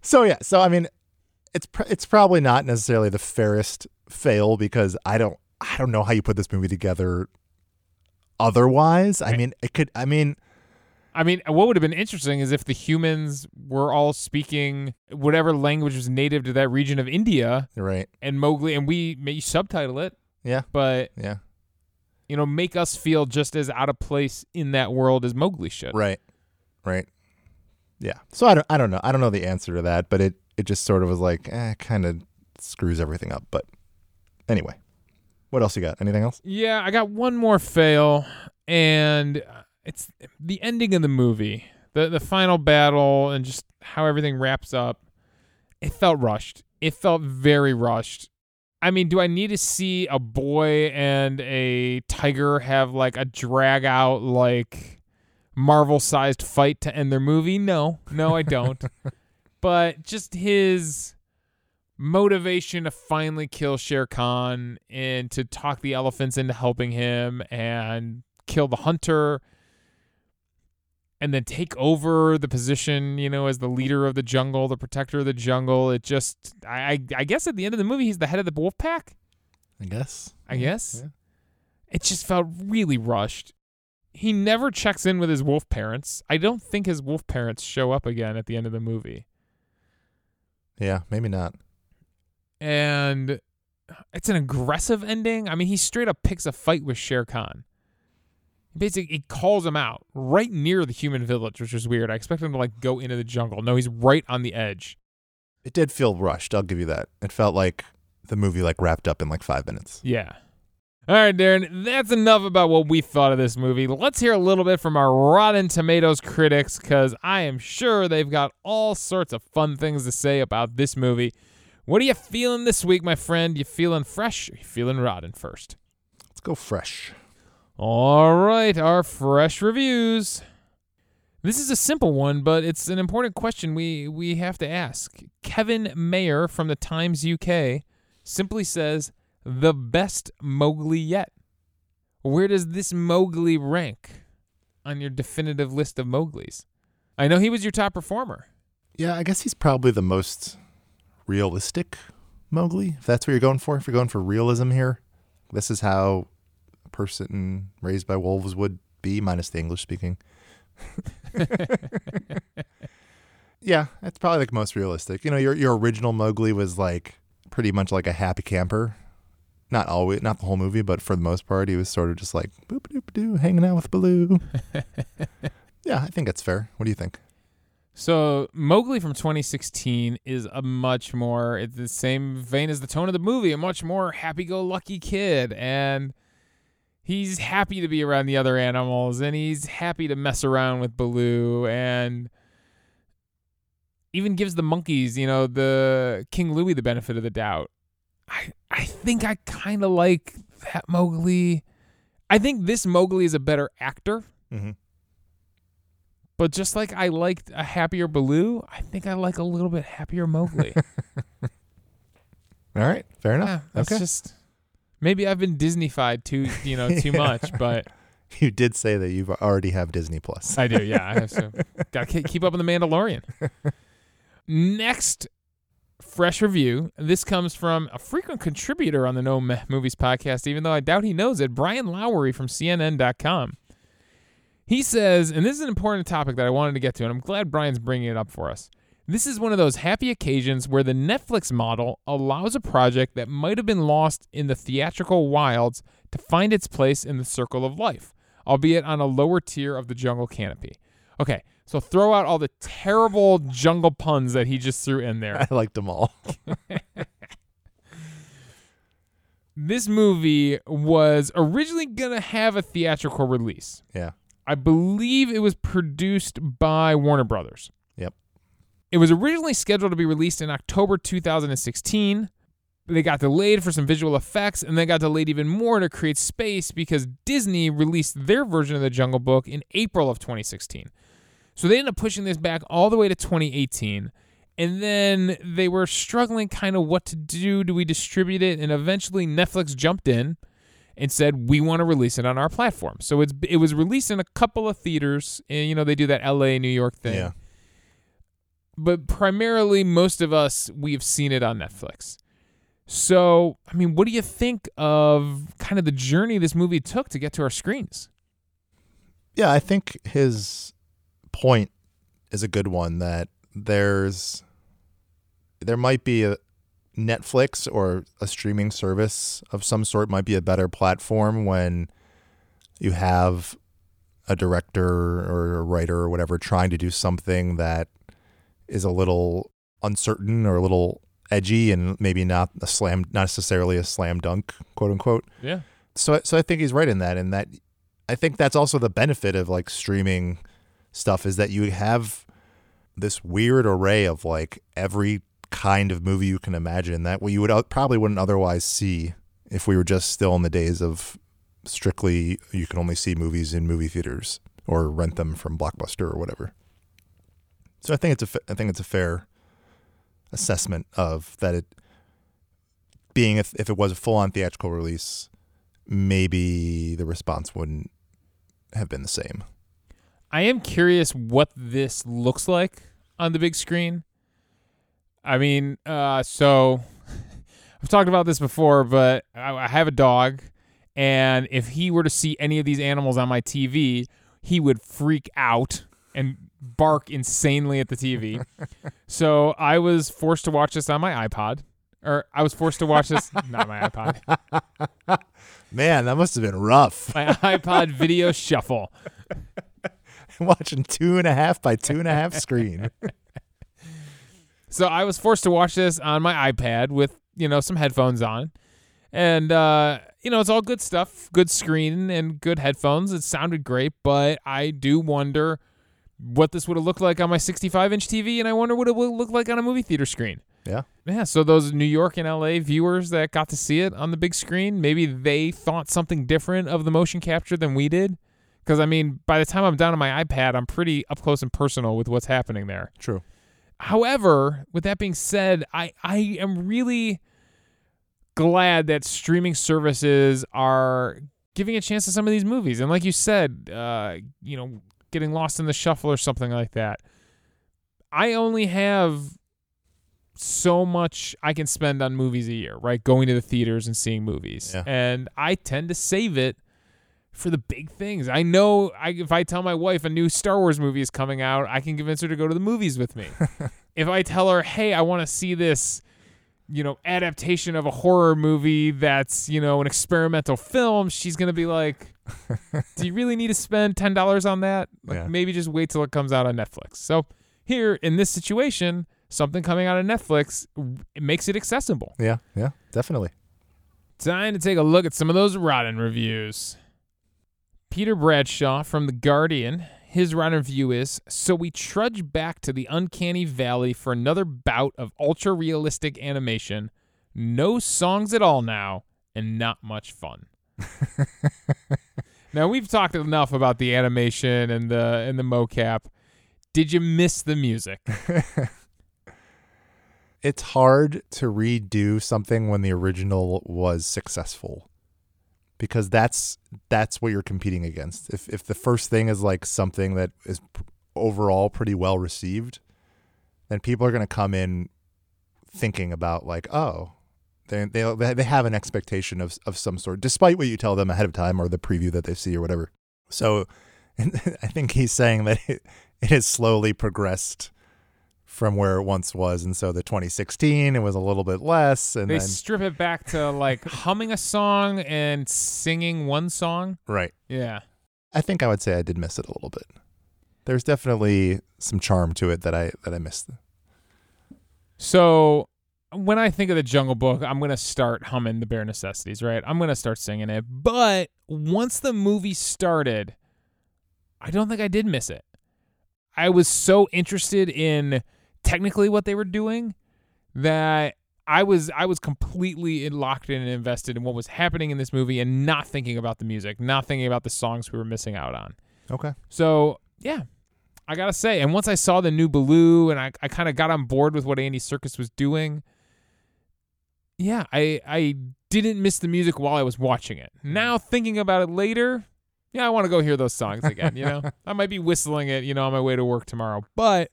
So yeah, so I mean, it's pr- it's probably not necessarily the fairest fail because I don't I don't know how you put this movie together. Otherwise, I mean, it could. I mean, I mean, what would have been interesting is if the humans were all speaking whatever language was native to that region of India, right. and Mowgli, and we may subtitle it, Yeah, but yeah, you know, make us feel just as out of place in that world as Mowgli should. right, right. Yeah. So I don't I don't know I don't know the answer to that, but it it just sort of was like, eh, kind of screws everything up. But anyway, what else you got? Anything else? Yeah, I got one more fail, and uh, it's the ending of the movie, the the final battle, and just how everything wraps up. It felt rushed. It felt very rushed. I mean, do I need to see a boy and a tiger have like a drag out like Marvel sized fight to end their movie? No, no, I don't. but just his motivation to finally kill Shere Khan and to talk the elephants into helping him and kill the hunter and then take over the position, you know, as the leader of the jungle, the protector of the jungle. It just I I, guess at the end of the movie he's the head of the wolf pack. I guess. I guess. yeah. It just felt really rushed. He never checks in with his wolf parents. I don't think his wolf parents show up again at the end of the movie. Yeah, maybe not. And it's an aggressive ending. I mean, he straight up picks a fight with Shere Khan. Basically, he calls him out right near the human village, which is weird. I expect him to like go into the jungle. No, he's right on the edge. It did feel rushed. I'll give you that. It felt like the movie like wrapped up in like five minutes. Yeah. All right, Darren, that's enough about what we thought of this movie. Let's hear a little bit from our Rotten Tomatoes critics because I am sure they've got all sorts of fun things to say about this movie. What are you feeling this week, my friend? You feeling fresh or you feeling rotten first? Let's go fresh. All right, our fresh reviews. This is a simple one, but it's an important question we, we have to ask. Kevin Maher from the Times UK simply says, the best Mowgli yet. Where does this Mowgli rank on your definitive list of Mowglis? I know he was your top performer. Yeah, I guess he's probably the most realistic Mowgli, if that's what you're going for. If you're going for realism here, this is how a person raised by wolves would be, minus the English speaking. yeah, that's probably like most realistic. You know, your your original Mowgli was like pretty much like a happy camper. Not always, not the whole movie, but for the most part, he was sort of just like boop doop doo, hanging out with Baloo. yeah, I think that's fair. What do you think? So Mowgli from 2016 is a much more it's the same vein as the tone of the movie, a much more happy-go-lucky kid and he's happy to be around the other animals and he's happy to mess around with Baloo and even gives the monkeys, you know, the King Louie the benefit of the doubt. I I think I kind of like that Mowgli. I think this Mowgli is a better actor. hmm But just like I liked a happier Baloo, I think I like a little bit happier Mowgli. All right, fair enough. yeah, that's okay. just maybe I've been Disneyfied too, you know, too Yeah. much. But You did say that you already have Disney Plus. I do, yeah. I have to got to keep up on the Mandalorian. Next fresh review. This comes from a frequent contributor on the No Meh Movies podcast, even though I doubt he knows it. Brian Lowry from CNN.com. He says, and this is an important topic that I wanted to get to, and I'm glad Brian's bringing it up for us. This is one of those happy occasions where the Netflix model allows a project that might have been lost in the theatrical wilds to find its place in the circle of life, albeit on a lower tier of the jungle canopy. Okay, so throw out all the terrible jungle puns that he just threw in there. I liked them all. this movie was originally going to have a theatrical release. Yeah. I believe it was produced by Warner Brothers. Yep. It was originally scheduled to be released in October 2016. They got delayed for some visual effects and they got delayed even more to create space because Disney released their version of the Jungle Book in April of 2016. So they ended up pushing this back all the way to 2018. And then they were struggling kind of what to do. Do we distribute it? And eventually Netflix jumped in and said we want to release it on our platform. So it's it was released in a couple of theaters. And you know they do that L.A. New York thing. Yeah. But primarily, most of us we've seen it on Netflix. So I mean, what do you think of kind of the journey this movie took to get to our screens? Yeah, I think his point is a good one that there's there might be a Netflix or a streaming service of some sort might be a better platform when you have a director or a writer or whatever trying to do something that is a little uncertain or a little edgy and maybe not a slam not necessarily a slam dunk quote unquote Yeah. so so I think he's right in that and that I think that's also the benefit of like streaming stuff is that you have this weird array of like every kind of movie you can imagine that we would uh, probably wouldn't otherwise see if we were just still in the days of strictly you can only see movies in movie theaters or rent them from Blockbuster or whatever. So I think it's a think it's a fair assessment of that it being if, if it was a full on theatrical release, maybe the response wouldn't have been the same. I am curious what this looks like on the big screen. I mean, uh, so I've talked about this before, but I, I have a dog, and if he were to see any of these animals on my TV, he would freak out and bark insanely at the TV. so I was forced to watch this on my iPod, or I was forced to watch this not my iPod, Man, that must have been rough. my iPod Video Shuffle. Watching two and a half by two and a half screen. So I was forced to watch this on my iPad with, you know, some headphones on. And uh, you know, it's all good stuff, good screen and good headphones. It sounded great, but I do wonder what this would have looked like on my 65-inch TV and I wonder what it would look like on a movie theater screen. Yeah. Yeah, so those New York and LA viewers that got to see it on the big screen, maybe they thought something different of the motion capture than we did. Because, I mean, by the time I'm down on my iPad, I'm pretty up close and personal with what's happening there. True. However, with that being said, I, I am really glad that streaming services are giving a chance to some of these movies. And like you said, uh, you know, getting lost in the shuffle or something like that. I only have so much I can spend on movies a year, right? Going to the theaters and seeing movies. Yeah. And I tend to save it for the big things. I know I, if I tell my wife a new Star Wars movie is coming out, I can convince her to go to the movies with me. if I tell her, "Hey, I want to see this," you know, adaptation of a horror movie that's, you know, an experimental film, she's going to be like, "Do you really need to spend $10 on that? Like Yeah. maybe just wait till it comes out on Netflix." So, here in this situation, something coming out of Netflix it makes it accessible. Yeah. Yeah. Definitely. Time to take a look at some of those Rotten reviews. Peter Bradshaw from The Guardian, his Rotten review is So we trudge back to the uncanny valley for another bout of ultra realistic animation. No songs at all now, and not much fun. now we've talked enough about the animation and the and the mocap. Did you miss the music? it's hard to redo something when the original was successful because that's that's what you're competing against. If if the first thing is like something that is overall pretty well received, then people are going to come in thinking about like, oh, they they they have an expectation of of some sort, despite what you tell them ahead of time or the preview that they see or whatever. So, I think he's saying that it, it has slowly progressed from where it once was, and so the 2016 it was a little bit less, and they then strip it back to like humming a song and singing one song. right. Yeah. I think I would say I did miss it a little bit. There's definitely some charm to it that I that I missed. So when I think of the Jungle Book, I'm gonna start humming the bare necessities, right? I'm gonna start singing it. But once the movie started, I don't think I did miss it. I was so interested in technically what they were doing that I was I was completely locked in and invested in what was happening in this movie and not thinking about the music, not thinking about the songs we were missing out on. Okay. So yeah, I gotta say, and once I saw the new Baloo and I, I kind of got on board with what Andy Serkis was doing, yeah, I I didn't miss the music while I was watching it. Hmm. Now thinking about it later, yeah, I want to go hear those songs again. You know, I might be whistling it, you know, on my way to work tomorrow, but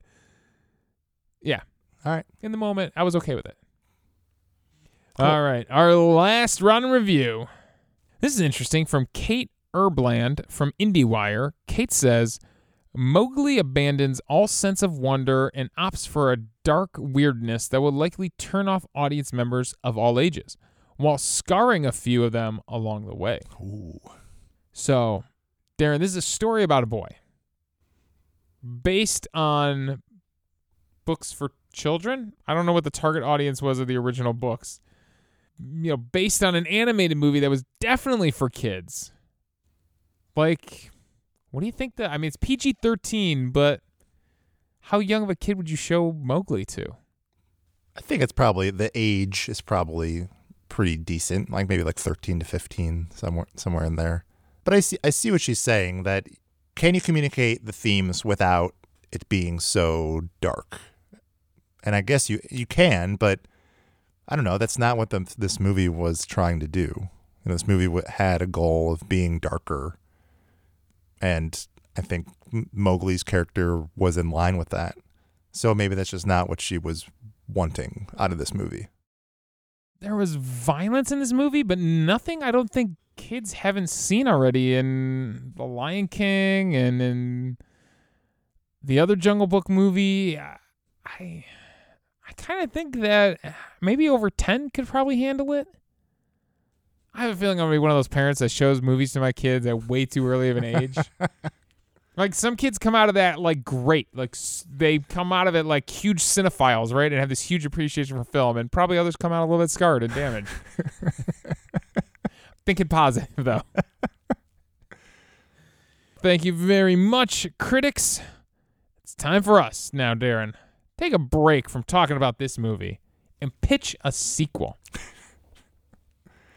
yeah, All right. in the moment, I was okay with it. Cool. All right, our last round review. This is interesting from Kate Erbland from IndieWire. Kate says Mowgli abandons all sense of wonder and opts for a dark weirdness that will likely turn off audience members of all ages, while scarring a few of them along the way. Ooh. So, Darren, this is a story about a boy based on books for children. I don't know what the target audience was of the original books. You know, based on an animated movie that was definitely for kids. Like, what do you think that? I mean, it's PG 13, but how young of a kid would you show Mowgli to? I think it's probably the age is probably pretty decent, like maybe like 13 to 15 somewhere somewhere in there. But I see I see what she's saying that can you communicate the themes without it being so dark? And I guess you you can, but I don't know, that's not what the, this movie was trying to do. You know, this movie had a goal of being darker. And I think Mowgli's character was in line with that. So maybe that's just not what she was wanting out of this movie. there was violence in this movie, but nothing I don't think kids haven't seen already in The Lion King and in the other Jungle Book movie. I I kind of think that uh, maybe over 10 could probably handle it. I have a feeling I'm going to be one of those parents that shows movies to my kids at way too early of an age. like some kids come out of that like great. Like s- they come out of it like huge cinephiles, right? And have this huge appreciation for film. And probably others come out a little bit scarred and damaged. Thinking positive though. Thank you very much, critics. It's time for us now, Darren. Take a break from talking about this movie and pitch a sequel.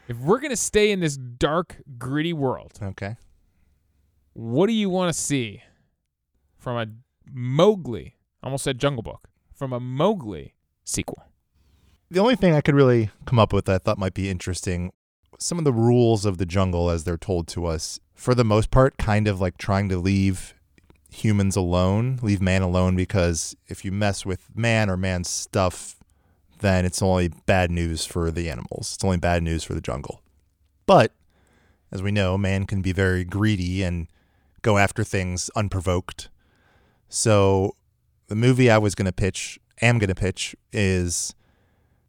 if we're going to stay in this dark, gritty world, Okay. what do you want to see from a Mowgli? Almost said Jungle Book. From a Mowgli sequel. The only thing I could really come up with that I thought might be interesting some of the rules of the jungle as they're told to us, for the most part, kind of like trying to leave humans alone, leave man alone, because if you mess with man or man's stuff, then it's only bad news for the animals. It's only bad news for the jungle. But as we know, man can be very greedy and go after things unprovoked. So the movie I was going to pitch, am going to pitch, is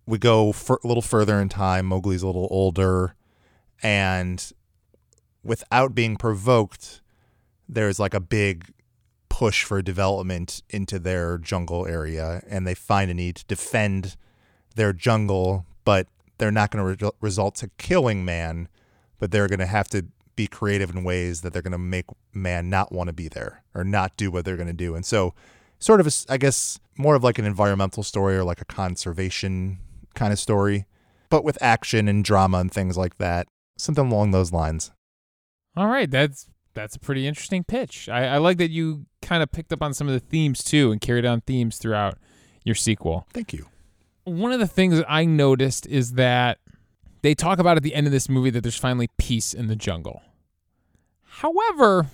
we go a little further in time. Mowgli's a little older, and without being provoked, there's like a big push for development into their jungle area, and they find a need to defend their jungle, but they're not going to re- result to killing man, but they're going to have to be creative in ways that they're going to make man not want to be there or not do what they're going to do. And so, sort of, a I guess, more of like an environmental story or like a conservation kind of story. but with action and drama and things like that. Something along those lines. All right, that's that's a pretty interesting pitch. I, I like that you kind of picked up on some of the themes too and carried on themes throughout your sequel. Thank you. One of the things that I noticed is that they talk about at the end of this movie that there's finally peace in the jungle. However,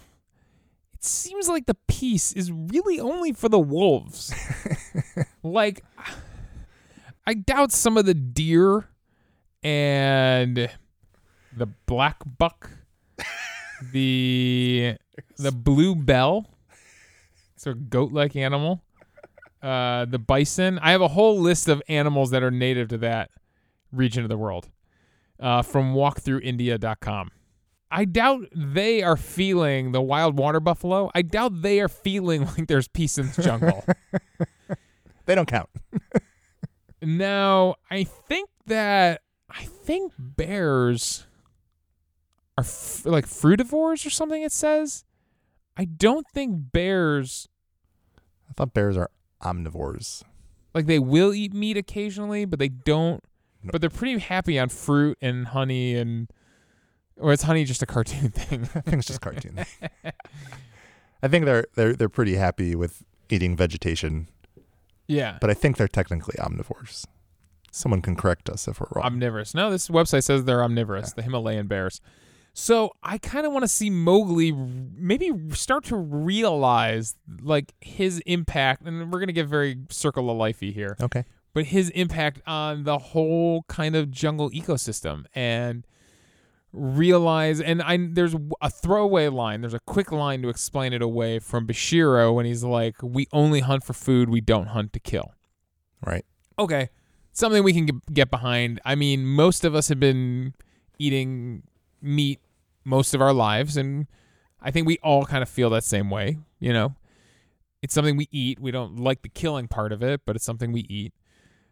it seems like the peace is really only for the wolves. like, I doubt some of the deer and the black buck, the the blue bull, a goat-like animal, uh, the bison. I have a whole list of animals that are native to that region of the world uh, from walkthroughindia.com. I doubt they are feeling the wild water buffalo. I doubt they are feeling like there's peace in the jungle. They don't count. now, I think that I think bears are f- like frugivores or something. It says. I don't think bears thought bears are omnivores. like they will eat meat occasionally, but they don't. No. But they're pretty happy on fruit and honey and, or is honey just a cartoon thing? I think it's just cartoon. I think they're they're they're pretty happy with eating vegetation, yeah, but I think they're technically omnivores. Someone can correct us if we're wrong. omnivorous. No, this website says they're omnivorous. The Himalayan bears. So I kind of want to see Mowgli maybe start to realize like his impact, and we're gonna get very circle of lifey here. okay. but his impact on the whole kind of jungle ecosystem and realize and I there's a throwaway line there's a quick line to explain it away from Bagheera when he's like we only hunt for food we don't hunt to kill Right. okay something we can get- get behind I mean most of us have been eating meat most of our lives and I think we all kind of feel that same way you know it's something we eat we don't like the killing part of it but it's something we eat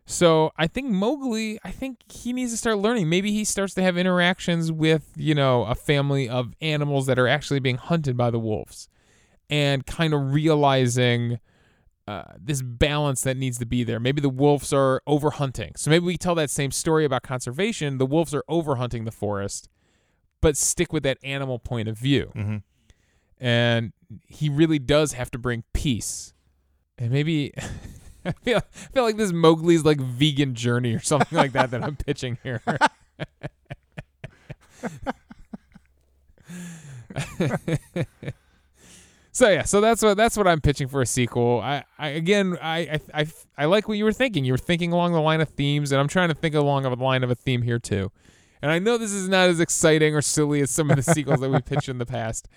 so I think Mowgli, I think he needs to start learning. Maybe he starts to have interactions with, you know, a family of animals that are actually being hunted by the wolves and kind of realizing uh, this balance that needs to be there. Maybe the wolves are overhunting. So maybe we tell that same story about conservation. The wolves are overhunting the forest, but stick with that animal point of view. Mm-hmm. And he really does have to bring peace. And maybe I feel, I feel like this Mowgli's like vegan journey or something like that that I'm pitching here. so yeah, so that's what that's what I'm pitching for a sequel. I, I again I, I I I like what you were thinking. You were thinking along the line of themes, and I'm trying to think along the line of a theme here too. And I know this is not as exciting or silly as some of the sequels that we pitched in the past,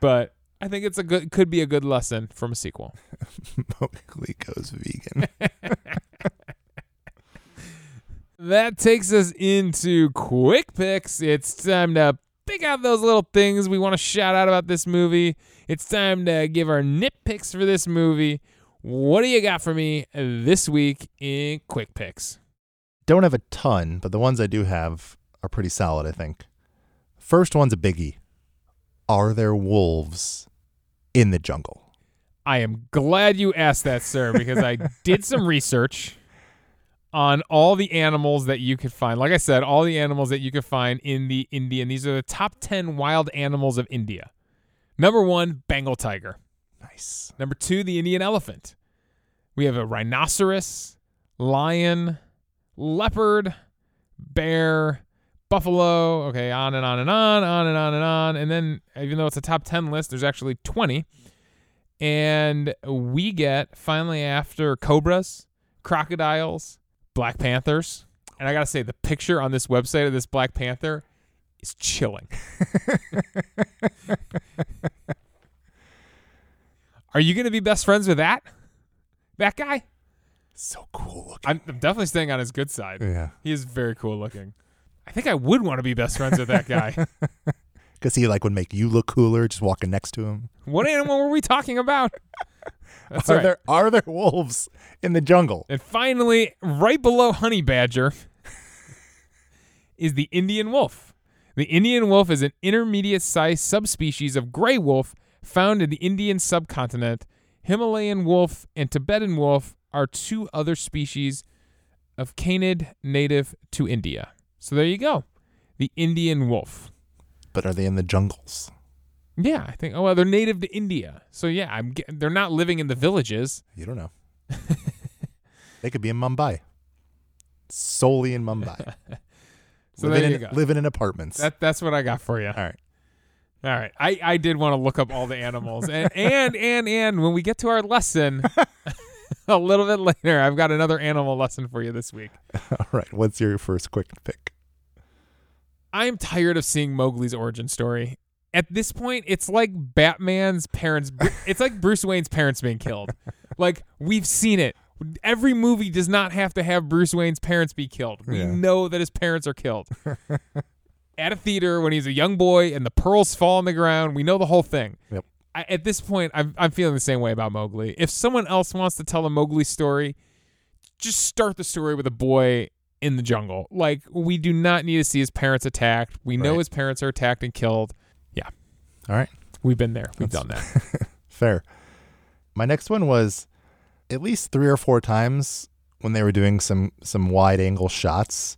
but I think it's a good could be a good lesson from a sequel. Mowgli goes vegan. That takes us into quick picks. It's time to pick out those little things we want to shout out about this movie. It's time to give our nitpicks for this movie. What do you got for me this week in quick picks? Don't have a ton, but the ones I do have are pretty solid, I think. First one's a biggie. Are there wolves in the jungle? I am glad you asked that, sir, because I did some research on all the animals that you could find. Like I said, all the animals that you could find in the Indian. These are the top 10 wild animals of India. Number one, Bengal tiger. Nice. Number two, the Indian elephant. We have a rhinoceros, lion, leopard, bear, buffalo. Okay, on and on and on, on and on and on. And then, even though it's a top 10 list, there's actually 20. And we get, finally, after cobras, crocodiles, black panthers. And I got to say, the picture on this website of this black panther is chilling. Are you going to be best friends with that? That guy? So cool looking. I'm, I'm definitely staying on his good side. yeah. He is very cool looking. I think I would want to be best friends with that guy. Because he like would make you look cooler just walking next to him. what animal were we talking about? That's are right. there are there wolves in the jungle? And finally, right below honey badger is the Indian wolf. The Indian wolf is an intermediate sized subspecies of gray wolf found in the Indian subcontinent. Himalayan wolf and Tibetan wolf are two other species of canid native to India. So there you go. The Indian wolf. But are they in the jungles? Yeah, I think. Oh, well, they're native to India. So yeah, I'm. ge- They're not living in the villages. You don't know. they could be in Mumbai. Solely in Mumbai. So living there you in, go. Living in apartments. That that's what I got for you. All right. All right. I, I did want to look up all the animals. And and and and when we get to our lesson a little bit later, I've got another animal lesson for you this week. All right. What's your first quick pick? I'm tired of seeing Mowgli's origin story. At this point, it's like Batman's parents it's like Bruce Wayne's parents being killed. Like we've seen it. Every movie does not have to have Bruce Wayne's parents be killed. We Yeah. know that his parents are killed. At a theater when he's a young boy and the pearls fall on the ground, we know the whole thing. Yep. I, at this point, I'm, I'm feeling the same way about Mowgli. If someone else wants to tell a Mowgli story, just start the story with a boy in the jungle. Like, we do not need to see his parents attacked. We know Right. his parents are attacked and killed. Yeah. All right. We've been there. We've That's- done that. Fair. My next one was at least three or four times when they were doing some some wide angle shots.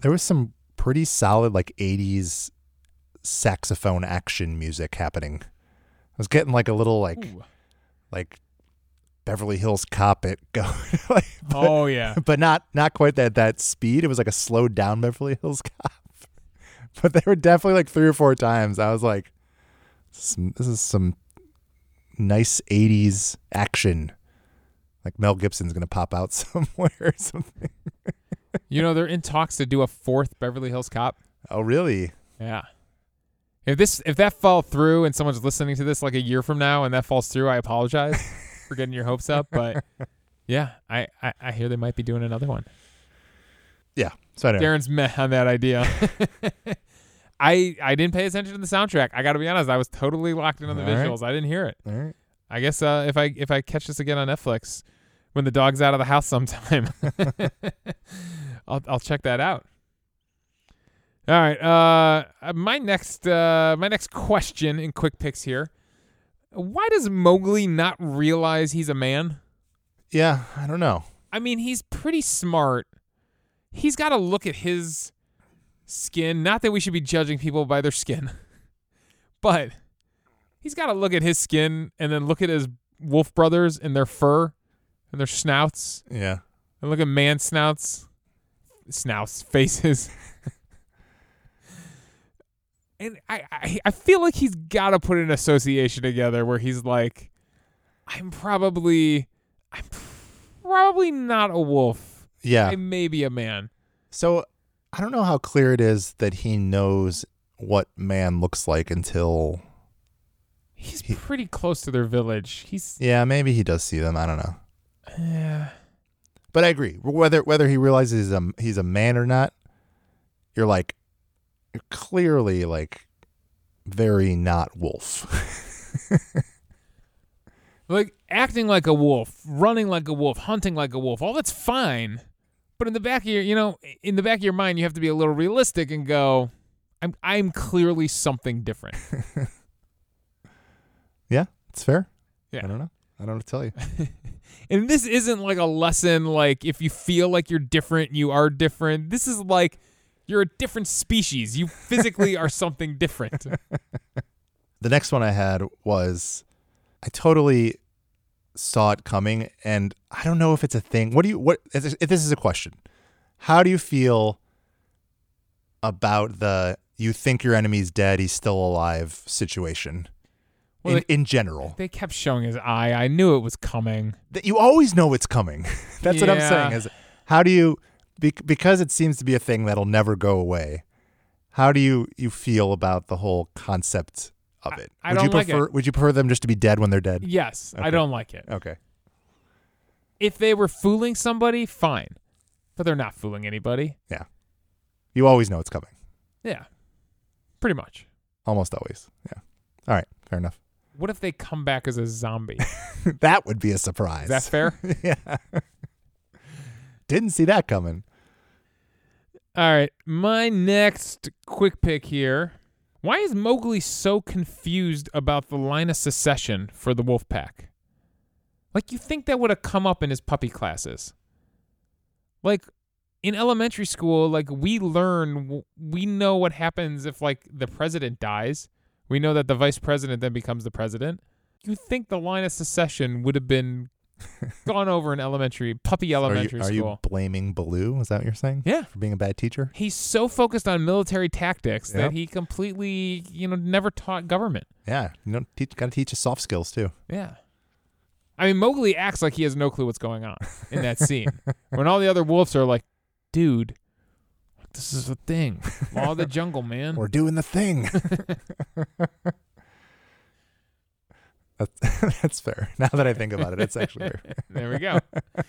There was some pretty solid like 80s saxophone action music happening. I was getting like a little like Ooh. like Beverly Hills Cop it going, like, but, Oh, yeah. but not not quite that that speed. It was like a slowed down Beverly Hills Cop. But there were definitely like three or four times I was like, this is some nice '80s action. Like Mel Gibson's gonna pop out somewhere or something. You know, they're in talks to do a fourth Beverly Hills Cop. Oh, really? Yeah. If this if that fell through and someone's listening to this like a year from now and that falls through, I apologize for getting your hopes up. But yeah, I, I, I hear they might be doing another one. Yeah. So anyway, Darren's meh on that idea. I I didn't pay attention to the soundtrack. I got to be honest. I was totally locked in on the All right. visuals. I didn't hear it. all right. I guess uh, if I if I catch this again on Netflix when the dog's out of the house sometime, I'll I'll check that out. All right. Uh, my next uh my next question in quick picks here. Why does Mowgli not realize he's a man? Yeah, I don't know. I mean, he's pretty smart. He's got to look at his skin. Not that we should be judging people by their skin, but he's got to look at his skin and then look at his wolf brothers and their fur and their snouts Yeah. and look at man snouts, snouts, faces. and I, I, I feel like he's got to put an association together where he's like, I'm probably, I'm probably not a wolf. Yeah. I may be a man. So I don't know how clear it is that he knows what man looks like until He's He- pretty close to their village. He's, yeah, maybe he does see them. I don't know. yeah. But I agree. Whether whether he realizes he's a, he's a man or not, you're like clearly like very not wolf. like acting like a wolf, running like a wolf, hunting like a wolf, all that's fine. But in the back of your, you know, in the back of your mind, you have to be a little realistic and go, I'm I'm clearly something different. yeah, it's fair. Yeah. I don't know. I don't know to tell you. and this isn't like a lesson like if you feel like you're different, you are different. This is like you're a different species. You physically are something different. The next one I had was I totally saw it coming and I don't know if it's a thing. What do you what if this is a question. How do you feel about the you think your enemy's dead, he's still alive situation? Well, in, in general. They kept showing his eye. I knew it was coming. That you always know it's coming. That's what I'm saying is how do you bec- because it seems to be a thing that'll never go away. How do you you feel about the whole concept of it? I would don't you like prefer it. would you prefer them just to be dead when they're dead? Yes, I don't like it. Okay. If they were fooling somebody, fine. But they're not fooling anybody. Yeah. You always know it's coming. Yeah. Pretty much. Almost always. Yeah. All right. Fair enough. What if they come back as a zombie? that would be a surprise. Is that fair? yeah. Didn't see that coming. All right. My next quick pick here. Why is Mowgli so confused about the line of secession for the wolf pack? Like, you think that would have come up in his puppy classes. Like, in elementary school, like we learn, we know what happens if like the president dies. We know that the vice president then becomes the president. You think the line of secession would have been gone over in elementary, puppy elementary are you, school? Are you blaming Baloo? Is that what you're saying? Yeah. For being a bad teacher? He's so focused on military tactics Yep. that he completely, you know, never taught government. Yeah. You know, teach, got to teach us soft skills too. Yeah. I mean, Mowgli acts like he has no clue what's going on in that scene. when all the other wolves are like, dude, this is a thing. Law of the jungle, man. We're doing the thing. that's, that's fair. Now that I think about it, it's actually fair. there we go.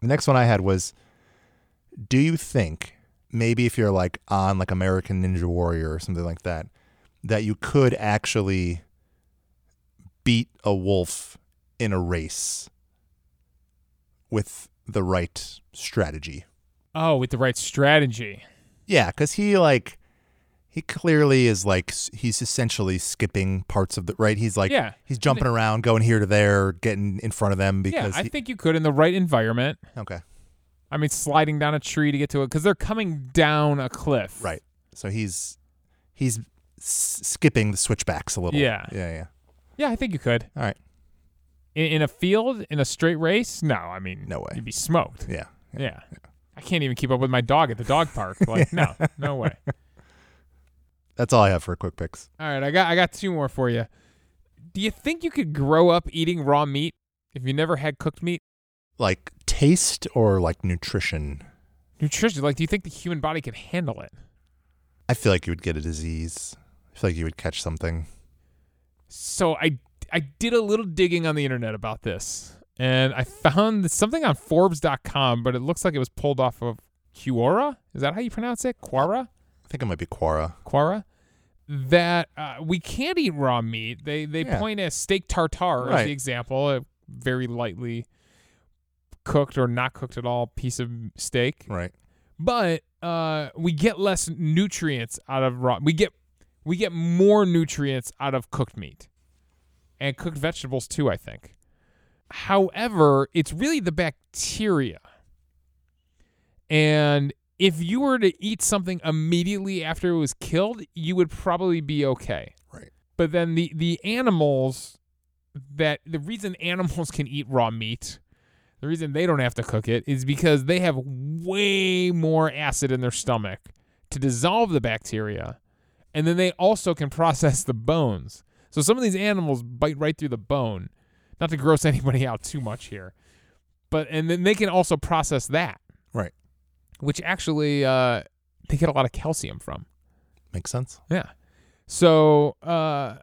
The next one I had was Do you think maybe if you're like on like American Ninja Warrior or something like that, that you could actually beat a wolf in a race with the right strategy? Oh, with the right strategy. Yeah, because he like he clearly is like he's essentially skipping parts of the right. He's like Yeah. he's jumping around, going here to there, getting in front of them Yeah, because I he, think you could in the right environment. okay, I mean, sliding down a tree to get to it because they're coming down a cliff. right. So he's he's s- skipping the switchbacks a little. Yeah. yeah, yeah. Yeah, I think you could. All right, In, in a field, in a straight race? No, I mean, No way. You'd be smoked. yeah. Yeah. I can't even keep up with my dog at the dog park. Like, no, no way. That's all I have for quick picks. All right, I got I got two more for you. Do you think you could grow up eating raw meat if you never had cooked meat? Like taste or like nutrition. Nutrition, like, do you think the human body can handle it? I feel like you would get a disease. I feel like you would catch something. So I I did a little digging on the internet about this, and I found something on Forbes.com, but it looks like it was pulled off of Quora. Is that how you pronounce it? Quora? I think it might be Quora. Quora? That uh, we can't eat raw meat. They they Yeah. point at steak tartare as Right. the example, a very lightly cooked or not cooked at all piece of steak. Right. but uh, we get less nutrients out of raw. We get we get more nutrients out of cooked meat and cooked vegetables too. I think. However, it's really the bacteria, and if you were to eat something immediately after it was killed, you would probably be okay. Right. But then the the animals that the reason animals can eat raw meat the reason they don't have to cook it is because they have way more acid in their stomach to dissolve the bacteria. And then they also can process the bones. So some of these animals bite right through the bone. Not to gross anybody out too much here. But and then they can also process that. Which actually uh, they get a lot of calcium from. Makes sense. Yeah. So, uh,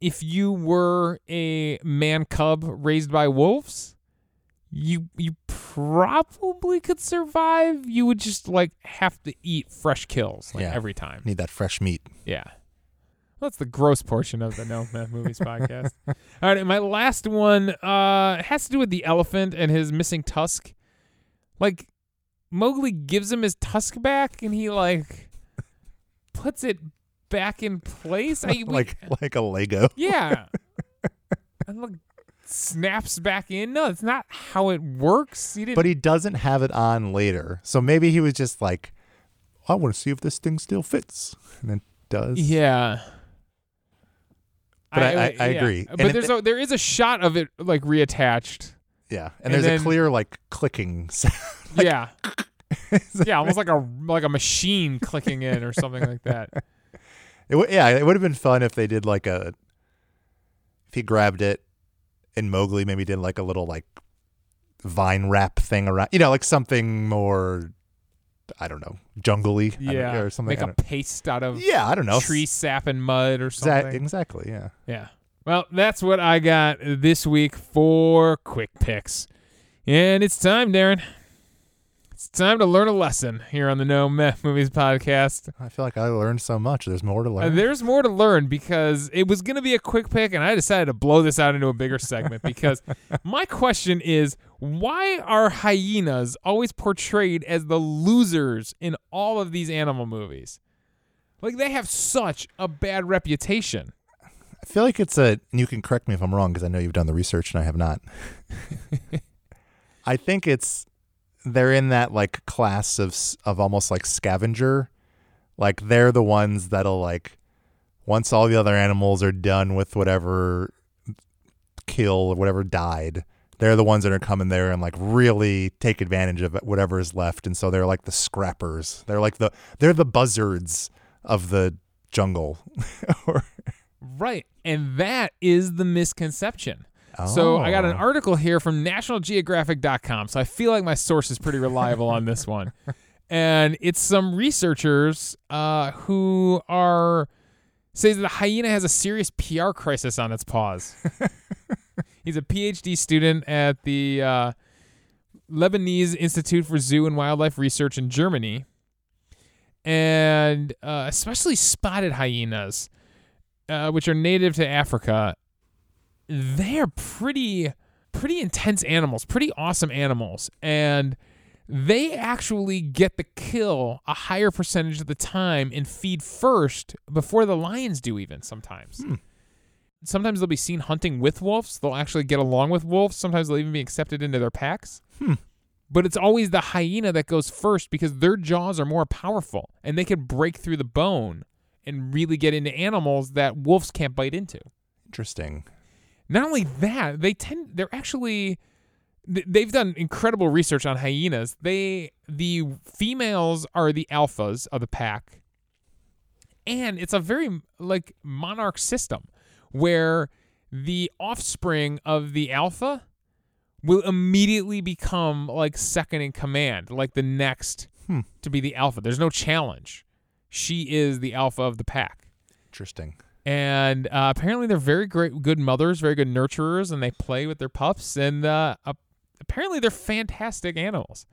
if you were a man cub raised by wolves, you you probably could survive. You would just like have to eat fresh kills like Yeah. every time. Need that fresh meat. Yeah. Well, that's the gross portion of the No Meh Movies podcast. All right, and my last one uh has to do with the elephant and his missing tusk. Like Mowgli gives him his tusk back and he like puts it back in place. I, we- like like a Lego. yeah. and like snaps back in. No, it's not how it works. He didn't But he doesn't have it on later. So maybe he was just like, I want to see if this thing still fits. And it does. Yeah. But I- I- I yeah. agree. But And it- there's a there is a shot of it like reattached. Yeah. And And, there's then- a clear like clicking sound. Yeah. yeah, almost like a like a machine clicking in or something like that. It w- yeah, it would have been fun if they did like a if he grabbed it and Mowgli maybe did like a little like vine wrap thing around you know, like something more I don't know, jungly Yeah. or something. Make a paste out of yeah, I don't know. tree sap and mud or something. exactly, yeah. Yeah. Well, that's what I got this week for quick picks. And it's time, Darren. It's time to learn a lesson here on the No Meh Movies podcast. I feel like I learned so much. There's more to Uh, learn. there's more to learn because it was going to be a quick pick, and I decided to blow this out into a bigger segment because my question is why are hyenas always portrayed as the losers in all of these animal movies? Like, they have such a bad reputation. I feel like it's a, and you can correct me if I'm wrong because I know you've done the research and I have not. I think it's they're in that like class of of almost like scavenger. Like they're the ones that'll like once all the other animals are done with whatever kill or whatever died, they're the ones that are coming there and like really take advantage of whatever is left. And so they're like the scrappers. They're like the they're the buzzards of the jungle. Right. And that is the misconception. So I got an Oh. article here from nationalgeographic.com. So I feel like my source is pretty reliable on this one. And it's some researchers uh, who are says that the hyena has a serious PR crisis on its paws. He's a PhD student at the uh, Leibniz Institute for Zoo and Wildlife Research in Germany. And uh, especially spotted hyenas, uh, which are native to Africa, they're pretty pretty intense animals, pretty awesome animals, and they actually get the kill a higher percentage of the time and feed first before the lions do even sometimes. Hmm. Sometimes they'll be seen hunting with wolves. They'll actually get along with wolves. Sometimes they'll even be accepted into their packs. Hmm. But it's always the hyena that goes first because their jaws are more powerful and they can break through the bone and really get into animals that wolves can't bite into. Interesting. Not only that, they tend they're actually they've done incredible research on hyenas. They the females are the alphas of the pack. And it's a very like monarch system where the offspring of the alpha will immediately become like second in command, like the next Hmm. to be the alpha. There's no challenge. She is the alpha of the pack Interesting. And uh, apparently they're very great, good mothers, very good nurturers, and they play with their pups. And uh, apparently they're fantastic animals.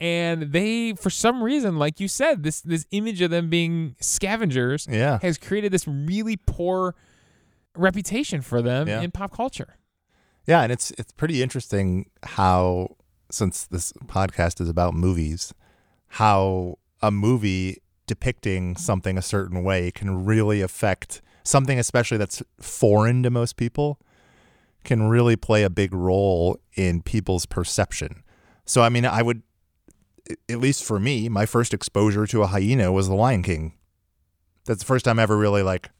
And they, for some reason, like you said, this this image of them being scavengers Yeah. has created this really poor reputation for them Yeah. in pop culture. Yeah, and it's it's pretty interesting how since this podcast is about movies, how a movie depicting something a certain way can really affect something especially that's foreign to most people can really play a big role in people's perception. So I mean, I would at least for me, my first exposure to a hyena was The Lion King. That's the first time I ever really like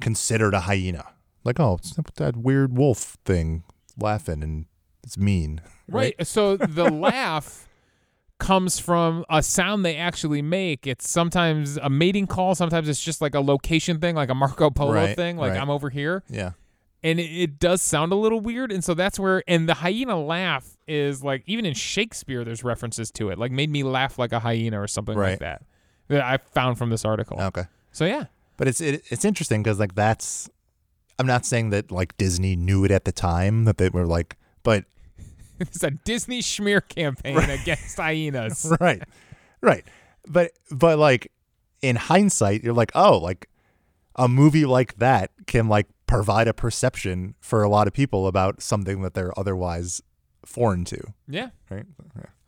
considered a hyena. Like, oh, it's that weird wolf thing laughing and it's mean. Right. So the laugh comes from a sound they actually make. It's sometimes a mating call, sometimes it's just like a location thing, like a Marco Polo Right, thing, like right. I'm over here. Yeah. And it, it does sound a little weird. And so that's where, and the hyena laugh is like, even in Shakespeare, there's references to it, like made me laugh like a hyena or something like that, that I found from this article. Okay. So yeah. But it's it, it's interesting because like that's I'm not saying that like Disney knew it at the time that they were like, but It's a Disney schmear campaign against hyenas. right, right. But but like in hindsight, you're like, oh, like a movie like that can like provide a perception for a lot of people about something that they're otherwise foreign to, Yeah. right?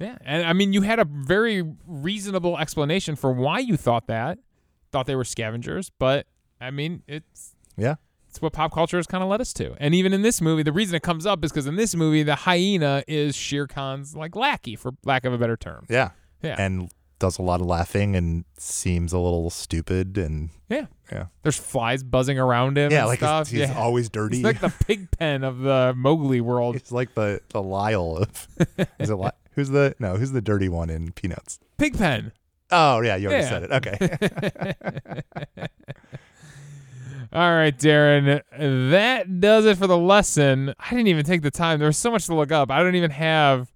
Yeah, and I mean, you had a very reasonable explanation for why you thought that, thought they were scavengers. But I mean, it's Yeah. It's what pop culture has kind of led us to. And even in this movie, the reason it comes up is because in this movie, the hyena is Shere Khan's like lackey, for lack of a better term. Yeah. Yeah. And does a lot of laughing and seems a little stupid and Yeah, yeah. there's flies buzzing around him. Yeah, and like stuff. he's, he's yeah. always dirty. He's like the pig pen of the Mowgli world. It's like the the Lyle of is it Li- who's the no who's the dirty one in Peanuts? Pig pen. Oh yeah, you already Yeah. said it. Okay, All right, Darren. That does it for the lesson. I didn't even take the time. There was so much to look up. I don't even have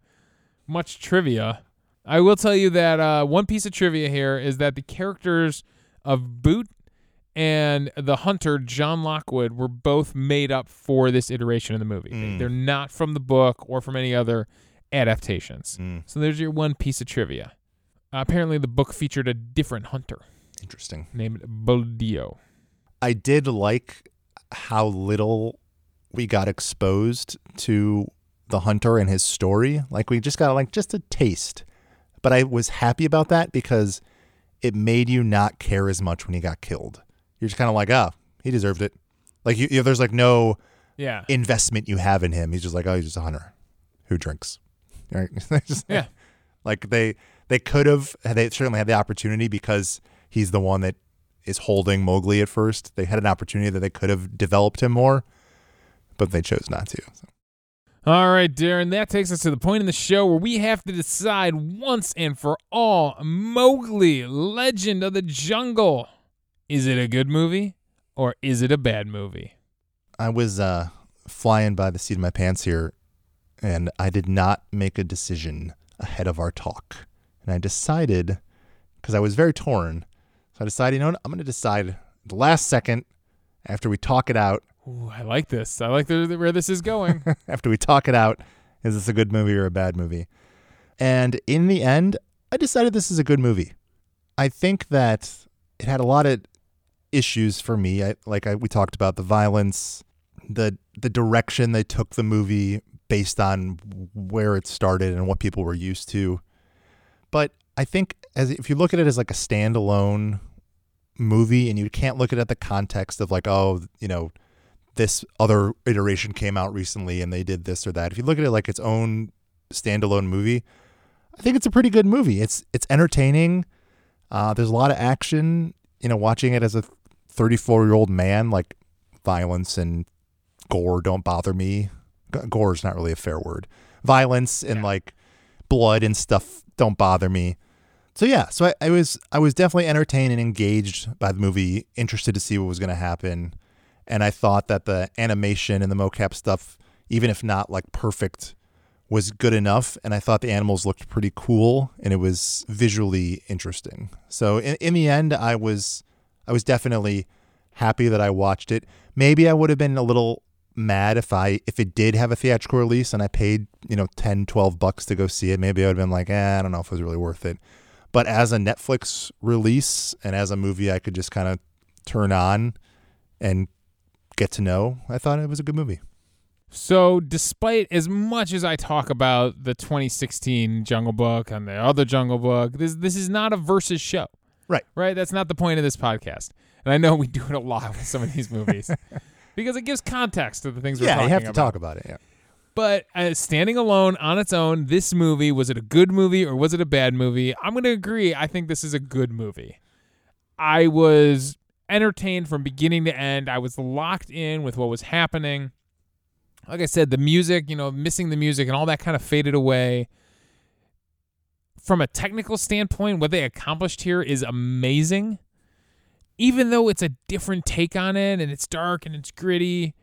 much trivia. I will tell you that uh, one piece of trivia here is that the characters of Bhoot and the hunter John Lockwood were both made up for this iteration of the movie. Mm. They're not from the book or from any other adaptations. Mm, So there's your one piece of trivia. Uh, apparently, the book featured a different hunter interesting. named Buldeo. I did like how little we got exposed to the hunter and his story. Like we just got like just a taste, but I was happy about that because it made you not care as much when he got killed. You're just kind of like, ah, he deserved it. Like you, you there's like no Yeah. investment you have in him. He's just like, oh, he's just a hunter who drinks. Right? Just- Yeah. Like they they could have they certainly had the opportunity because he's the one that is holding Mowgli at first. They had an opportunity that they could have developed him more, but they chose not to. So. All right, Darren, that takes us to the point in the show where we have to decide once and for all Mowgli, Legend of the Jungle. Is it a good movie or is it a bad movie? I was uh, flying by the seat of my pants here, and I did not make a decision ahead of our talk. And I decided, because I was very torn, so I decided, you know what, I'm going to decide the last second after we talk it out. Ooh, I like this. I like the, where this is going. after we talk it out, is this a good movie or a bad movie? And in the end, I decided this is a good movie. I think that it had a lot of issues for me. I, like I, we talked about the violence, the the direction they took the movie based on where it started and what people were used to. But I think as if you look at it as like a standalone movie and you can't look at it at the context of like, oh, you know, this other iteration came out recently and they did this or that. If you look at it like its own standalone movie, I think it's a pretty good movie. It's it's entertaining. Uh, there's a lot of action. You know, watching it as a 34 year old man, like violence and gore don't bother me. Gore is not really a fair word. Violence and Yeah. like blood and stuff don't bother me. So yeah, so I, I was I was definitely entertained and engaged by the movie, interested to see what was going to happen, and I thought that the animation and the mocap stuff, even if not like perfect, was good enough. And I thought the animals looked pretty cool, and it was visually interesting. So in, in the end, I was I was definitely happy that I watched it. Maybe I would have been a little mad if I if it did have a theatrical release and I paid, you know, 10, 12 bucks to go see it. Maybe I would have been like, eh, I don't know if it was really worth it. But as a Netflix release and as a movie I could just kind of turn on and get to know, I thought it was a good movie. So, despite as much as I talk about the 2016 Jungle Book and the other Jungle Book, this this is not a versus show. Right. Right? That's not the point of this podcast. And I know we do it a lot with some of these movies because it gives context to the things we're yeah, talking you have to about. talk about it. Yeah. But uh, standing alone on its own, this movie was it a good movie or was it a bad movie? I'm going to agree. I think this is a good movie. I was entertained from beginning to end. I was locked in with what was happening. Like I said, the music, you know, missing the music and all that kind of faded away. From a technical standpoint, what they accomplished here is amazing. Even though it's a different take on it and it's dark and it's gritty,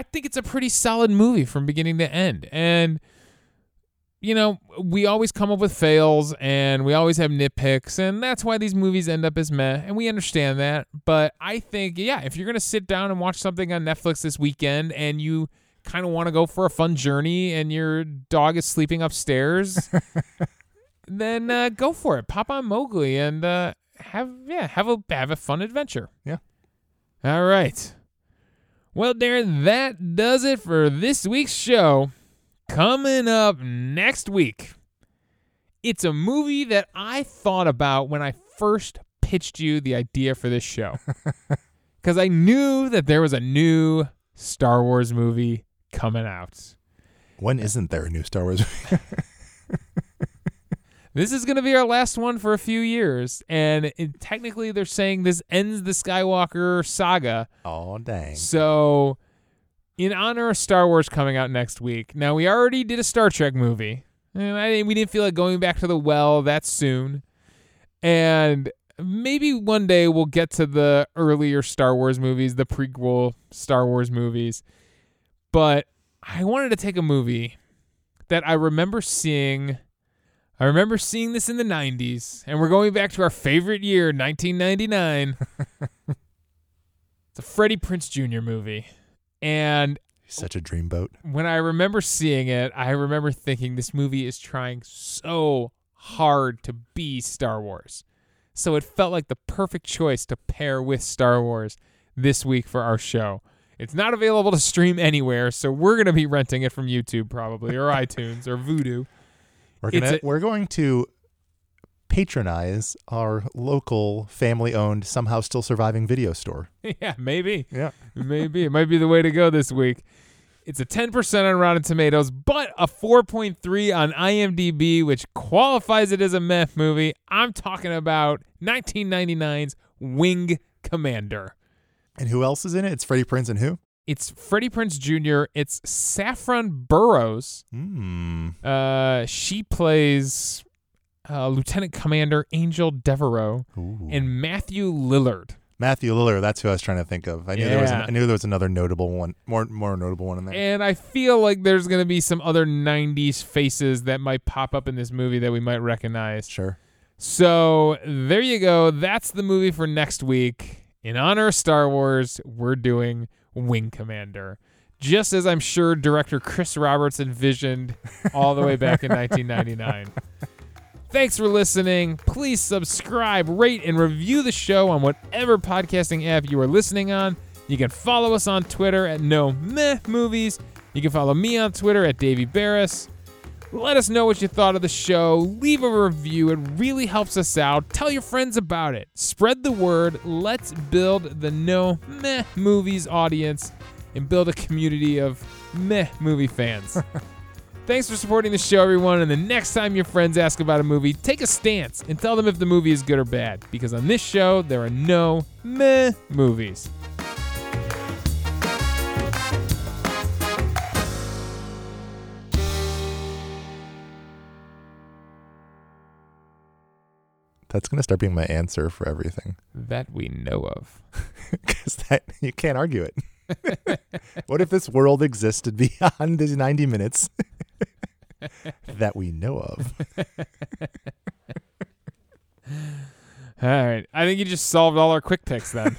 I think it's a pretty solid movie from beginning to end. And you know, we always come up with fails and we always have nitpicks, and that's why these movies end up as meh, and we understand that. But I think, yeah, if you're gonna sit down and watch something on Netflix this weekend and you kind of want to go for a fun journey and your dog is sleeping upstairs, then uh, go for it. Pop on Mowgli and uh, have yeah have a have a fun adventure. Yeah. All right. Well, Darren, that does it for this week's show. Coming up next week, it's a movie that I thought about when I first pitched you the idea for this show. Because I knew that there was a new Star Wars movie coming out. When isn't there a new Star Wars movie? This is going to be our last one for a few years. And it, technically, they're saying this ends the Skywalker saga. oh, dang. So, in honor of Star Wars coming out next week, now we already did a Star Trek movie, and I we didn't feel like going back to the well that soon. And maybe one day we'll get to the earlier Star Wars movies, the prequel Star Wars movies. But I wanted to take a movie that I remember seeing. I remember seeing this in the 90s, and we're going back to our favorite year, 1999. it's a Freddie Prinze Jr. movie. And Such a dreamboat. when I remember seeing it, I remember thinking this movie is trying so hard to be Star Wars. So it felt like the perfect choice to pair with Star Wars this week for our show. It's not available to stream anywhere, so we're going to be renting it from YouTube probably or iTunes or Vudu. We're gonna a- we're going to patronize our local family-owned, somehow still surviving video store. yeah, maybe. Yeah. Maybe it might be the way to go this week. It's a 10% on Rotten Tomatoes, but a 4.3 on IMDb, which qualifies it as a meh movie. I'm talking about 1999's Wing Commander. And who else is in it? It's Freddie Prinze and who? It's Freddie Prinze Jr., it's Saffron Burrows. Hmm. Uh, she plays uh, Lieutenant Commander Angel Devereaux Ooh. and Matthew Lillard. Matthew Lillard. That's who I was trying to think of. I knew there was an, I knew there was another notable one, more more notable one in there. And I feel like there's going to be some other 90s faces that might pop up in this movie that we might recognize. Sure. So there you go. That's the movie for next week. In honor of Star Wars, we're doing Wing Commander. Just as I'm sure director Chris Roberts envisioned all the way back in 1999. Thanks for listening. Please subscribe, rate, and review the show on whatever podcasting app you are listening on. You can follow us on Twitter at No Meh Movies. You can follow me on Twitter at Davey Barris. Let us know what you thought of the show. Leave a review. It really helps us out. Tell your friends about it. Spread the word. Let's build the no meh movies audience and build a community of meh movie fans. Thanks for supporting the show, everyone. And the next time your friends ask about a movie, take a stance and tell them if the movie is good or bad. Because on this show, there are no meh movies. That's gonna start being my answer for everything. That we know of. Because that you can't argue it. what if this world existed beyond these ninety minutes that we know of? All right. I think you just solved all our quick picks then.